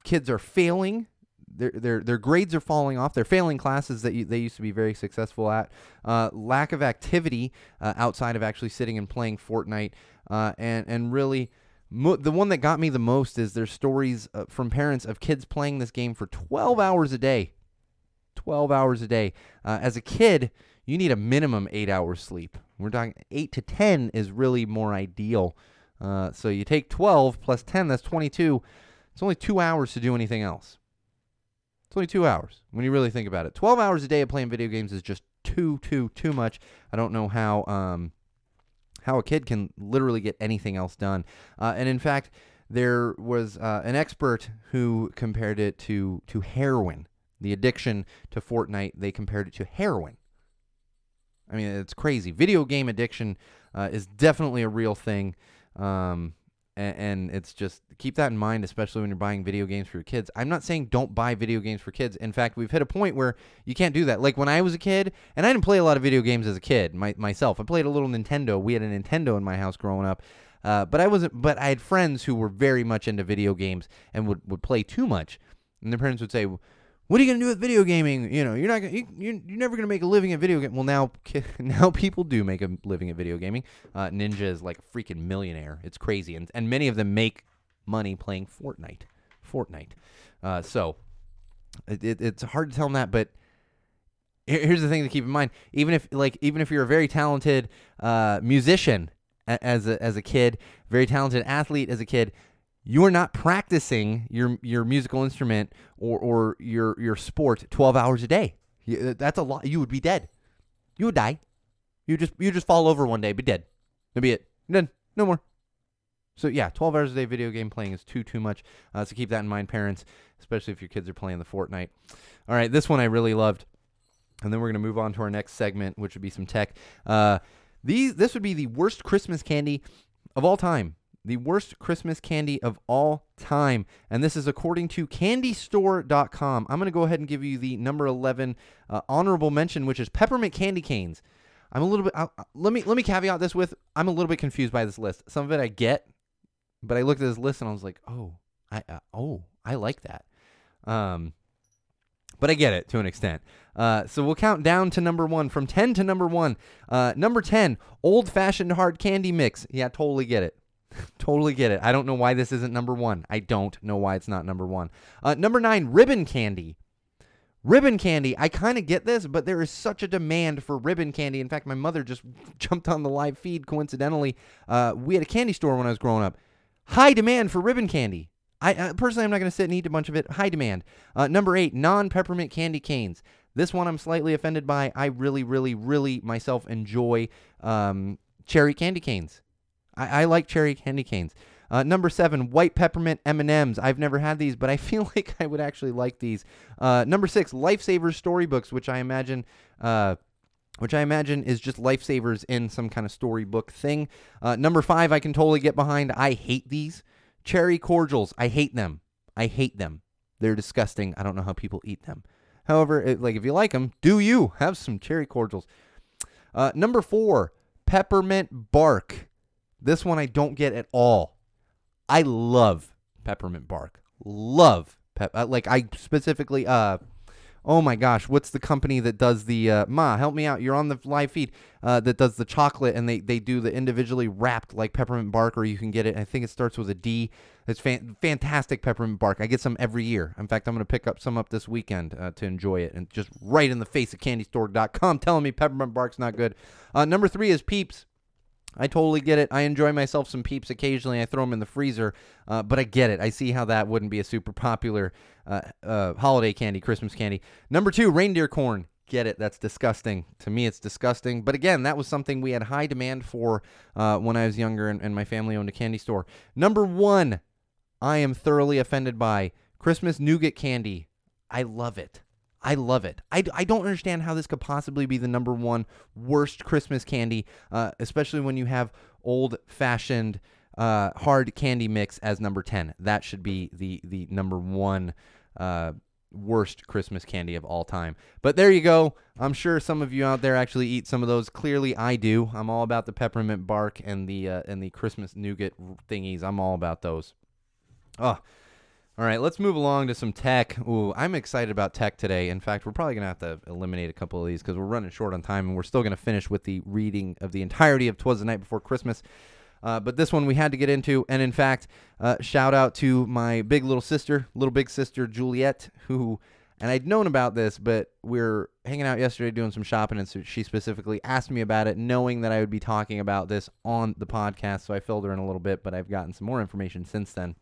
kids are failing. Their, their, their grades are falling off. They're failing classes that you, they used to be very successful at. Uh, lack of activity uh, outside of actually sitting and playing Fortnite. Uh, and, and really, mo- the one that got me the most is there's stories uh, from parents of kids playing this game for 12 hours a day. 12 hours a day. Uh, as a kid, you need a minimum eight hours sleep. We're talking eight to 10 is really more ideal. Uh, so you take 12 plus 10, that's 22. It's only two hours to do anything else. It's only two hours when you really think about it. 12 hours a day of playing video games is just too, too, too much. I don't know how um, how a kid can literally get anything else done. Uh, and in fact, there was uh, an expert who compared it to to heroin. The addiction to Fortnite, they compared it to heroin. I mean, it's crazy. Video game addiction uh, is definitely a real thing. Um, and, and it's just keep that in mind, especially when you're buying video games for your kids. I'm not saying don't buy video games for kids. In fact, we've hit a point where you can't do that. Like when I was a kid, and I didn't play a lot of video games as a kid my, myself. I played a little Nintendo. We had a Nintendo in my house growing up. Uh, but I wasn't. But I had friends who were very much into video games and would, would play too much, and their parents would say, what are you gonna do with video gaming? You know, you're not gonna, you, you're, you're never gonna make a living at video game. Well, now, now people do make a living at video gaming. Uh, Ninja is like a freaking millionaire. It's crazy, and and many of them make money playing Fortnite. Fortnite. Uh, so it, it, it's hard to tell them that, but here's the thing to keep in mind: even if like even if you're a very talented uh, musician as a as a kid, very talented athlete as a kid, you are not practicing your your musical instrument or or your your sport 12 hours a day. That's a lot. You would be dead. You would die. You just you just fall over one day, be dead. That'd be it. Done. No more. So yeah, 12 hours a day video game playing is too too much. Uh, so keep that in mind, parents, especially if your kids are playing the Fortnite. All right, this one I really loved, and then we're gonna move on to our next segment, which would be some tech. Uh, these this would be the worst Christmas candy of all time the worst Christmas candy of all time. And this is according to candystore.com. I'm going to go ahead and give you the number 11 uh, honorable mention, which is peppermint candy canes. I'm a little bit. Uh, let me let me caveat this with I'm a little bit confused by this list. Some of it I get, but I looked at this list and I was like, oh, I uh, oh I like that. Um, but I get it to an extent. Uh, so we'll count down to number one from 10 to number one. Uh, number 10, old fashioned hard candy mix. Yeah, totally get it. totally get it. I don't know why this isn't number one. I don't know why it's not number one. Uh, number nine, ribbon candy. Ribbon candy. I kind of get this, but there is such a demand for ribbon candy. In fact, my mother just jumped on the live feed coincidentally. Uh, we had a candy store when I was growing up. High demand for ribbon candy. I uh, personally, I'm not going to sit and eat a bunch of it. High demand. Uh, number eight, non-peppermint candy canes. This one I'm slightly offended by. I really, really, really myself enjoy um, cherry candy canes. I, I like cherry candy canes. Uh, number seven, white peppermint M&Ms. I've never had these, but I feel like I would actually like these. Uh, number six, Lifesavers storybooks, which I imagine, uh, which I imagine is just Lifesavers in some kind of storybook thing. Uh, number five, I can totally get behind. I hate these cherry cordials. I hate them. I hate them. They're disgusting. I don't know how people eat them. However, it, like if you like them, do you have some cherry cordials? Uh, number four, peppermint bark. This one I don't get at all. I love peppermint bark. Love pep. Uh, like I specifically. Uh, oh my gosh, what's the company that does the uh, Ma? Help me out. You're on the live feed. Uh, that does the chocolate, and they they do the individually wrapped like peppermint bark, or you can get it. I think it starts with a D. It's fan- fantastic peppermint bark. I get some every year. In fact, I'm going to pick up some up this weekend uh, to enjoy it, and just right in the face of CandyStore.com telling me peppermint bark's not good. Uh, number three is Peeps. I totally get it. I enjoy myself some peeps occasionally. I throw them in the freezer, uh, but I get it. I see how that wouldn't be a super popular uh, uh, holiday candy, Christmas candy. Number two, reindeer corn. Get it? That's disgusting. To me, it's disgusting. But again, that was something we had high demand for uh, when I was younger and, and my family owned a candy store. Number one, I am thoroughly offended by Christmas nougat candy. I love it. I love it. I, I don't understand how this could possibly be the number one worst Christmas candy, uh, especially when you have old fashioned uh, hard candy mix as number 10. That should be the, the number one uh, worst Christmas candy of all time. But there you go. I'm sure some of you out there actually eat some of those. Clearly, I do. I'm all about the peppermint bark and the uh, and the Christmas nougat thingies. I'm all about those. Oh, all right, let's move along to some tech. Ooh, I'm excited about tech today. In fact, we're probably going to have to eliminate a couple of these because we're running short on time and we're still going to finish with the reading of the entirety of Twas the Night Before Christmas. Uh, but this one we had to get into. And in fact, uh, shout out to my big little sister, little big sister, Juliet, who, and I'd known about this, but we are hanging out yesterday doing some shopping. And so she specifically asked me about it, knowing that I would be talking about this on the podcast. So I filled her in a little bit, but I've gotten some more information since then.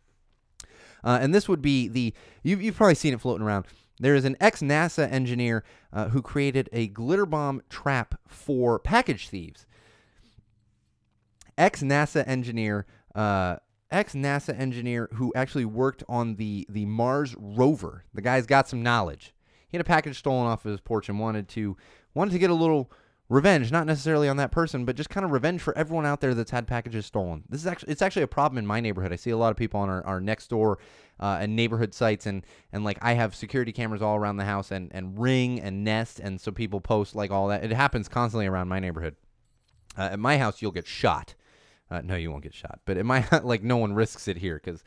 Uh, and this would be the, you've, you've probably seen it floating around. There is an ex NASA engineer uh, who created a glitter bomb trap for package thieves. Ex NASA engineer, uh, ex NASA engineer who actually worked on the the Mars rover. The guy's got some knowledge. He had a package stolen off of his porch and wanted to wanted to get a little revenge, not necessarily on that person, but just kind of revenge for everyone out there that's had packages stolen. This is actually it's actually a problem in my neighborhood. I see a lot of people on our, our next door uh, and neighborhood sites and and like I have security cameras all around the house and and ring and nest and so people post like all that. It happens constantly around my neighborhood. Uh, at my house, you'll get shot. Uh, no, you won't get shot. But at my like no one risks it here because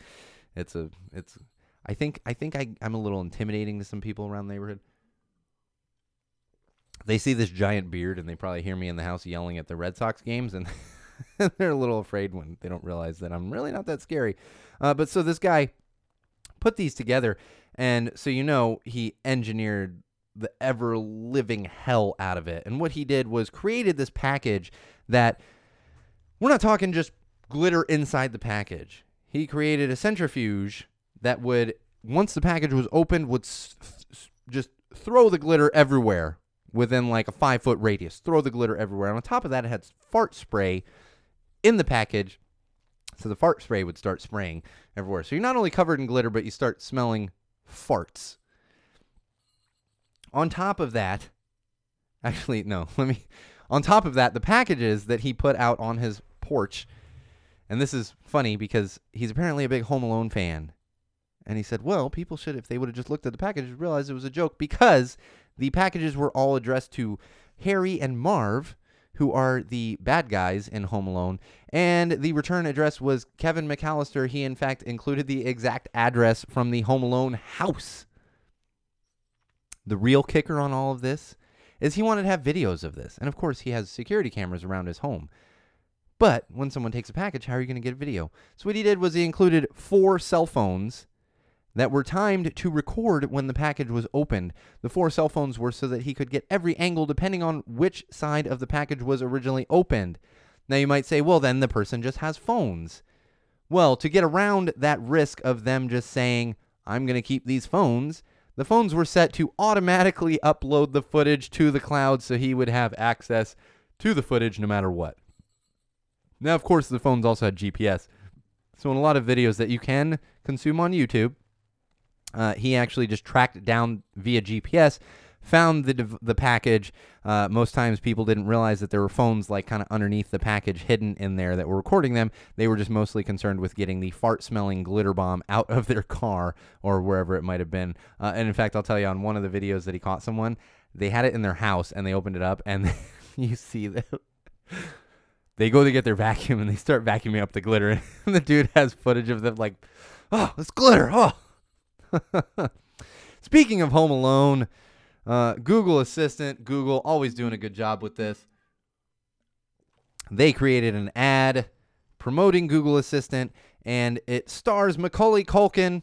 it's a it's. I think I think I I'm a little intimidating to some people around the neighborhood they see this giant beard and they probably hear me in the house yelling at the Red Sox games and they're a little afraid when they don't realize that I'm really not that scary. Uh, but so this guy put these together and so you know he engineered the ever living hell out of it. And what he did was created this package that we're not talking just glitter inside the package. He created a centrifuge that would once the package was opened would s- s- just throw the glitter everywhere within like a five foot radius. Throw the glitter everywhere. And on top of that, it had fart spray in the package. So the fart spray would start spraying everywhere. So you're not only covered in glitter, but you start smelling farts. On top of that, actually, no, let me. On top of that, the packages that he put out on his porch And this is funny because he's apparently a big Home Alone fan. And he said, well, people should, if they would have just looked at the package, realize it was a joke because the packages were all addressed to Harry and Marv, who are the bad guys in Home Alone. And the return address was Kevin McAllister. He, in fact, included the exact address from the Home Alone house. The real kicker on all of this is he wanted to have videos of this. And of course, he has security cameras around his home. But when someone takes a package, how are you going to get a video? So what he did was he included four cell phones that were timed to record when the package was opened. The four cell phones were so that he could get every angle depending on which side of the package was originally opened. Now you might say, well, then the person just has phones. Well, to get around that risk of them just saying, I'm going to keep these phones, the phones were set to automatically upload the footage to the cloud so he would have access to the footage no matter what. Now, of course, the phones also had GPS. So, in a lot of videos that you can consume on YouTube, uh, he actually just tracked down via GPS, found the the package. Uh, most times, people didn't realize that there were phones like kind of underneath the package, hidden in there that were recording them. They were just mostly concerned with getting the fart-smelling glitter bomb out of their car or wherever it might have been. Uh, and in fact, I'll tell you on one of the videos that he caught someone, they had it in their house and they opened it up and you see that they go to get their vacuum and they start vacuuming up the glitter and the dude has footage of them like oh it's glitter oh speaking of home alone uh, google assistant google always doing a good job with this they created an ad promoting google assistant and it stars macaulay culkin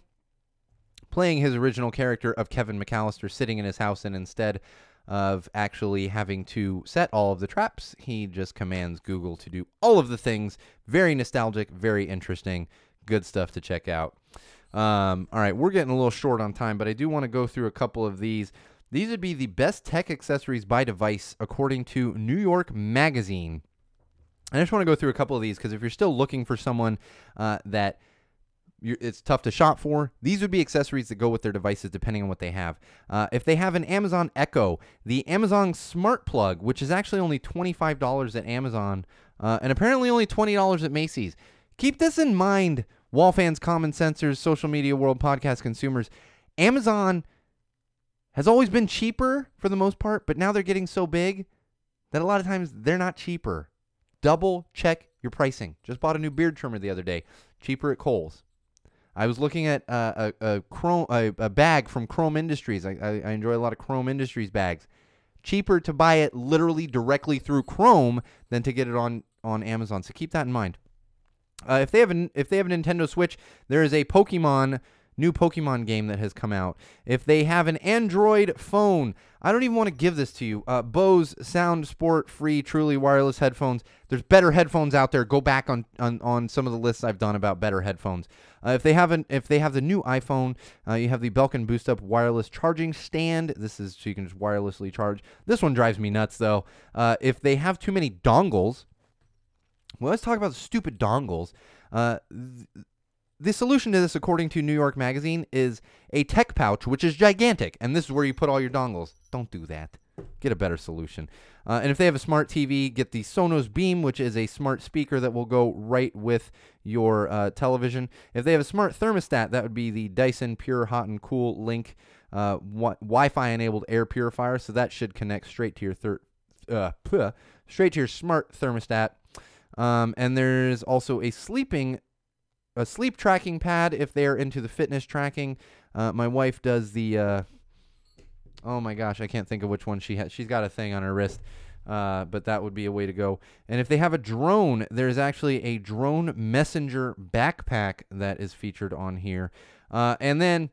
playing his original character of kevin mcallister sitting in his house and instead of actually having to set all of the traps. He just commands Google to do all of the things. Very nostalgic, very interesting, good stuff to check out. Um, all right, we're getting a little short on time, but I do want to go through a couple of these. These would be the best tech accessories by device according to New York Magazine. I just want to go through a couple of these because if you're still looking for someone uh, that it's tough to shop for. These would be accessories that go with their devices depending on what they have. Uh, if they have an Amazon Echo, the Amazon Smart Plug, which is actually only $25 at Amazon uh, and apparently only $20 at Macy's. Keep this in mind, wall fans, common sensors, social media world, podcast consumers. Amazon has always been cheaper for the most part, but now they're getting so big that a lot of times they're not cheaper. Double check your pricing. Just bought a new beard trimmer the other day, cheaper at Kohl's. I was looking at uh, a a, Chrome, a, a bag from Chrome Industries. I, I, I enjoy a lot of Chrome Industries bags. Cheaper to buy it literally directly through Chrome than to get it on on Amazon. So keep that in mind. Uh, if they have a if they have a Nintendo Switch, there is a Pokemon new Pokemon game that has come out. If they have an Android phone, I don't even want to give this to you. Uh, Bose Sound Sport free, truly wireless headphones. There's better headphones out there. Go back on on, on some of the lists I've done about better headphones. Uh, if they haven't, if they have the new iPhone, uh, you have the Belkin Boost Up wireless charging stand. This is so you can just wirelessly charge. This one drives me nuts though. Uh, if they have too many dongles, well, let's talk about the stupid dongles. Uh, th- the solution to this, according to New York Magazine, is a tech pouch, which is gigantic, and this is where you put all your dongles. Don't do that. Get a better solution. Uh, and if they have a smart TV, get the Sonos Beam, which is a smart speaker that will go right with your uh, television. If they have a smart thermostat, that would be the Dyson Pure Hot and Cool Link uh, wi- Wi-Fi enabled air purifier. So that should connect straight to your thir- uh, straight to your smart thermostat. Um, and there's also a sleeping a sleep tracking pad if they're into the fitness tracking. Uh, my wife does the. Uh, oh my gosh, I can't think of which one she has. She's got a thing on her wrist. Uh, but that would be a way to go. And if they have a drone, there's actually a drone messenger backpack that is featured on here. Uh, and then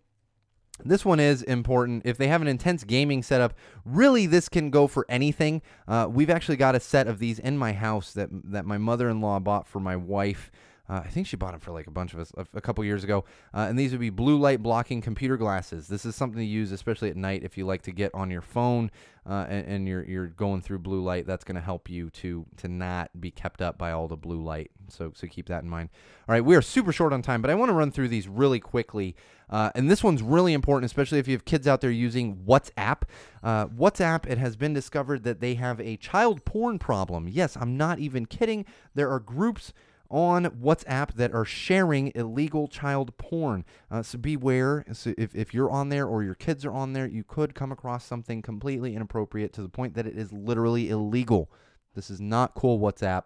this one is important. If they have an intense gaming setup, really this can go for anything. Uh, we've actually got a set of these in my house that that my mother-in-law bought for my wife. Uh, I think she bought them for like a bunch of us a, a couple years ago. Uh, and these would be blue light blocking computer glasses. This is something to use, especially at night, if you like to get on your phone uh, and, and, you're you're going through blue light. That's going to help you to to not be kept up by all the blue light. So so keep that in mind. All right, we are super short on time, but I want to run through these really quickly. Uh, and this one's really important, especially if you have kids out there using WhatsApp. Uh, WhatsApp, it has been discovered that they have a child porn problem. Yes, I'm not even kidding. There are groups on WhatsApp that are sharing illegal child porn. Uh, so beware. So if, if you're on there or your kids are on there, you could come across something completely inappropriate to the point that it is literally illegal. This is not cool, WhatsApp.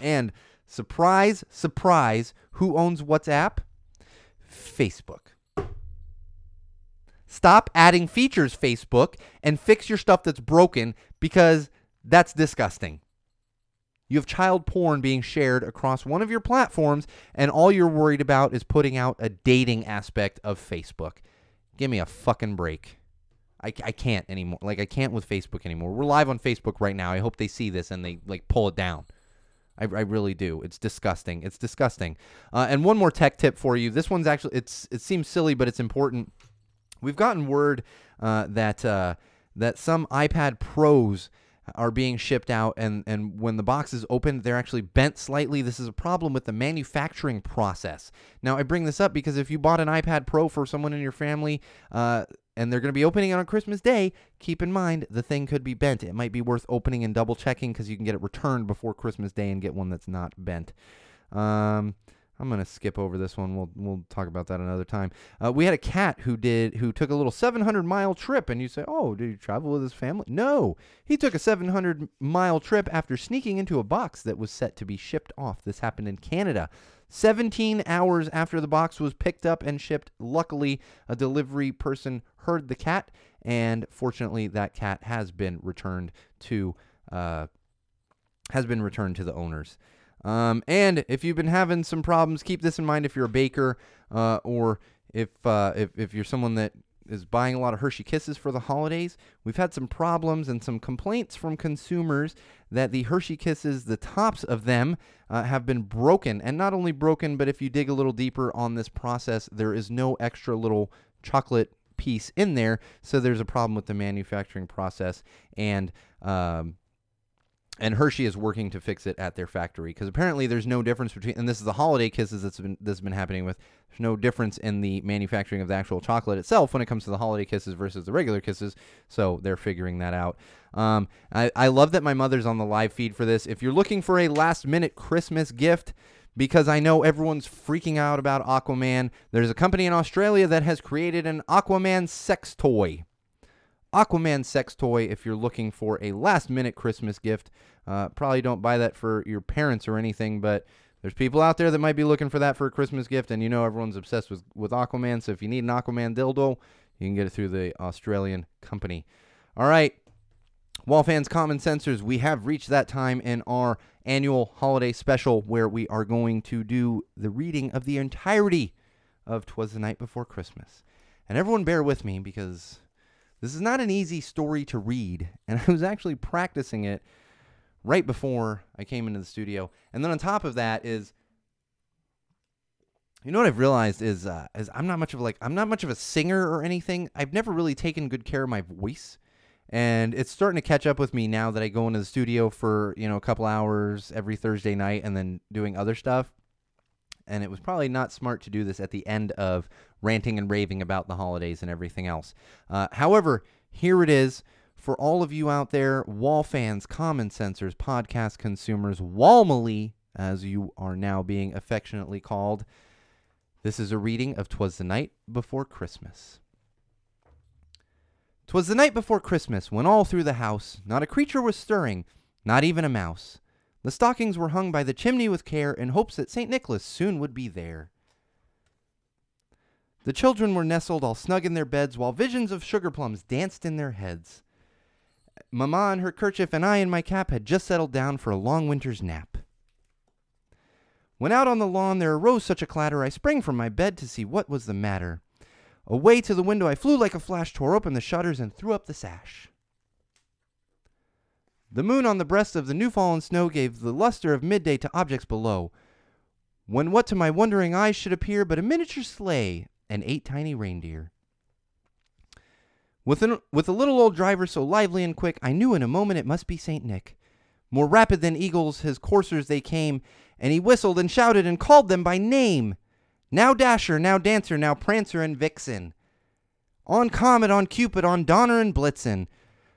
And surprise, surprise, who owns WhatsApp? Facebook. Stop adding features, Facebook, and fix your stuff that's broken because that's disgusting. You have child porn being shared across one of your platforms, and all you're worried about is putting out a dating aspect of Facebook. Give me a fucking break. I, I can't anymore. Like, I can't with Facebook anymore. We're live on Facebook right now. I hope they see this and they, like, pull it down. I, I really do. It's disgusting. It's disgusting. Uh, and one more tech tip for you. This one's actually, it's it seems silly, but it's important. We've gotten word uh, that uh, that some iPad Pros are being shipped out and and when the box is opened they're actually bent slightly. This is a problem with the manufacturing process. Now i bring this up because if you bought an ipad pro for someone in your family uh, and they're going to be opening it on christmas day keep in mind the thing could be bent. It might be worth opening and double checking because you can get it returned before christmas day and get one that's not bent. Um, I'm gonna skip over this one. We'll we'll talk about that another time. Uh, we had a cat who did who took a little 700 mile trip, and you say, "Oh, did he travel with his family?" No, he took a 700 mile trip after sneaking into a box that was set to be shipped off. This happened in Canada. 17 hours after the box was picked up and shipped, luckily a delivery person heard the cat, and fortunately that cat has been returned to uh, has been returned to the owners. Um, and if you've been having some problems, keep this in mind if you're a baker uh, or if, uh, if, if you're someone that is buying a lot of Hershey Kisses for the holidays. We've had some problems and some complaints from consumers that the Hershey Kisses, the tops of them, uh, have been broken. And not only broken, but if you dig a little deeper on this process, there is no extra little chocolate piece in there. So there's a problem with the manufacturing process. And um, and Hershey is working to fix it at their factory because apparently there's no difference between and this is the holiday kisses that's been that's been happening with there's no difference in the manufacturing of the actual chocolate itself when it comes to the holiday kisses versus the regular kisses. So they're figuring that out. Um, I, I love that my mother's on the live feed for this. If you're looking for a last minute Christmas gift because I know everyone's freaking out about Aquaman there's a company in Australia that has created an Aquaman sex toy Aquaman sex toy if you're looking for a last minute Christmas gift. Uh, probably don't buy that for your parents or anything, but there's people out there that might be looking for that for a Christmas gift, and you know everyone's obsessed with, with Aquaman, so if you need an Aquaman dildo, you can get it through the Australian company. All right, Wall fans, common sensors, we have reached that time in our annual holiday special where we are going to do the reading of the entirety of Twas the Night Before Christmas. And everyone bear with me because this is not an easy story to read, and I was actually practicing it right before I came into the studio. And then on top of that is you know what I've realized is uh, is I'm not much of like I'm not much of a singer or anything. I've never really taken good care of my voice, and it's starting to catch up with me now that I go into the studio for you know a couple hours every Thursday night and then doing other stuff and it was probably not smart to do this at the end of ranting and raving about the holidays and everything else. Uh, however, here it is for all of you out there, wall fans, common sensors, podcast consumers, Walmily, as you are now being affectionately called. This is a reading of Twas the Night Before Christmas. Twas the night before Christmas when all through the house not a creature was stirring, not even a mouse. The stockings were hung by the chimney with care in hopes that St. Nicholas soon would be there. The children were nestled all snug in their beds while visions of sugar plums danced in their heads. Mamma in her kerchief and I in my cap had just settled down for a long winter's nap. When out on the lawn there arose such a clatter, I sprang from my bed to see what was the matter. Away to the window I flew like a flash, tore open the shutters, and threw up the sash. The moon on the breast of the new fallen snow gave the luster of midday to objects below, when what to my wondering eyes should appear but a miniature sleigh and eight tiny reindeer. With, an, with a little old driver so lively and quick, I knew in a moment it must be St. Nick. More rapid than eagles, his coursers they came, and he whistled and shouted and called them by name. Now Dasher, now Dancer, now Prancer and Vixen. On Comet, on Cupid, on Donner and Blitzen.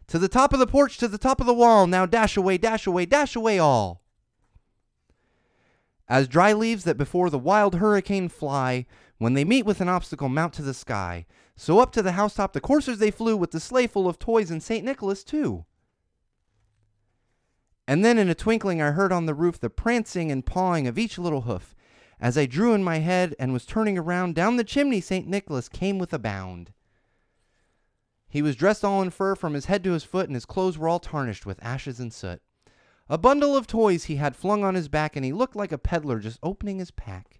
To the top of the porch, to the top of the wall. Now dash away, dash away, dash away all. As dry leaves that before the wild hurricane fly, when they meet with an obstacle, mount to the sky. So up to the housetop the coursers they flew, with the sleigh full of toys and St. Nicholas too. And then in a twinkling I heard on the roof the prancing and pawing of each little hoof. As I drew in my head and was turning around, down the chimney St. Nicholas came with a bound. He was dressed all in fur from his head to his foot, and his clothes were all tarnished with ashes and soot. A bundle of toys he had flung on his back, and he looked like a peddler just opening his pack.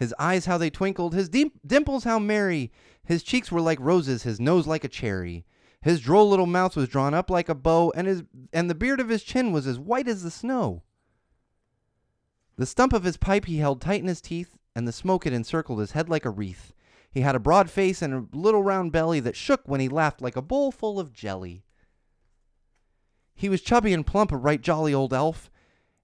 His eyes, how they twinkled, his dim- dimples, how merry. His cheeks were like roses, his nose like a cherry. His droll little mouth was drawn up like a bow, and his and the beard of his chin was as white as the snow. The stump of his pipe he held tight in his teeth, and the smoke had encircled his head like a wreath. He had a broad face and a little round belly that shook when he laughed like a bowl full of jelly. He was chubby and plump, a right jolly old elf,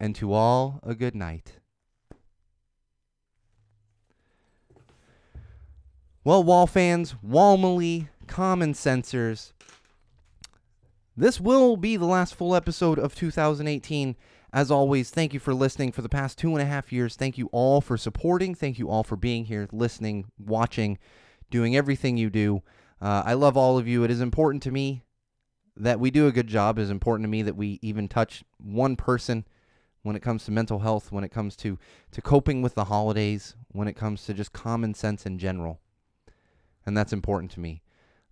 and to all a good night. Well, Wall fans, Walmily, common sensors, this will be the last full episode of 2018. As always, thank you for listening for the past two and a half years. Thank you all for supporting. Thank you all for being here, listening, watching, doing everything you do. Uh, I love all of you. It is important to me that we do a good job. It is important to me that we even touch one person when it comes to mental health, when it comes to, to coping with the holidays, when it comes to just common sense in general. And that's important to me.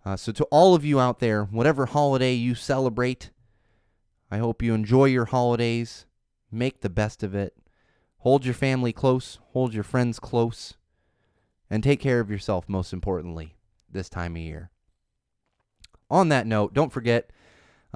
Uh, so, to all of you out there, whatever holiday you celebrate, I hope you enjoy your holidays. Make the best of it. Hold your family close, hold your friends close, and take care of yourself, most importantly, this time of year. On that note, don't forget,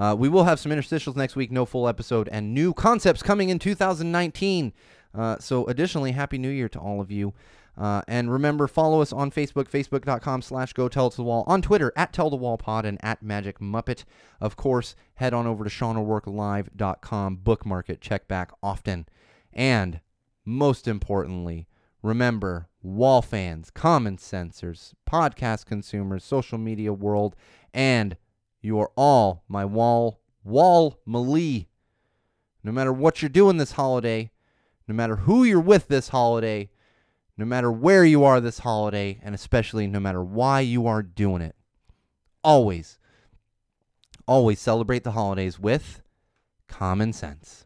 uh, we will have some interstitials next week, no full episode, and new concepts coming in 2019. Uh, so, additionally, Happy New Year to all of you. Uh, and remember, follow us on Facebook, facebook.com slash go tell to the wall, on Twitter, at tell the wall pod and at magic muppet. Of course, head on over to SeanO'RourkeLive.com, bookmark it, check back often. And most importantly, remember, wall fans, common sensors, podcast consumers, social media world, and you are all my wall, wall Malee. No matter what you're doing this holiday, no matter who you're with this holiday, no matter where you are this holiday, and especially no matter why you are doing it. Always, always celebrate the holidays with common sense.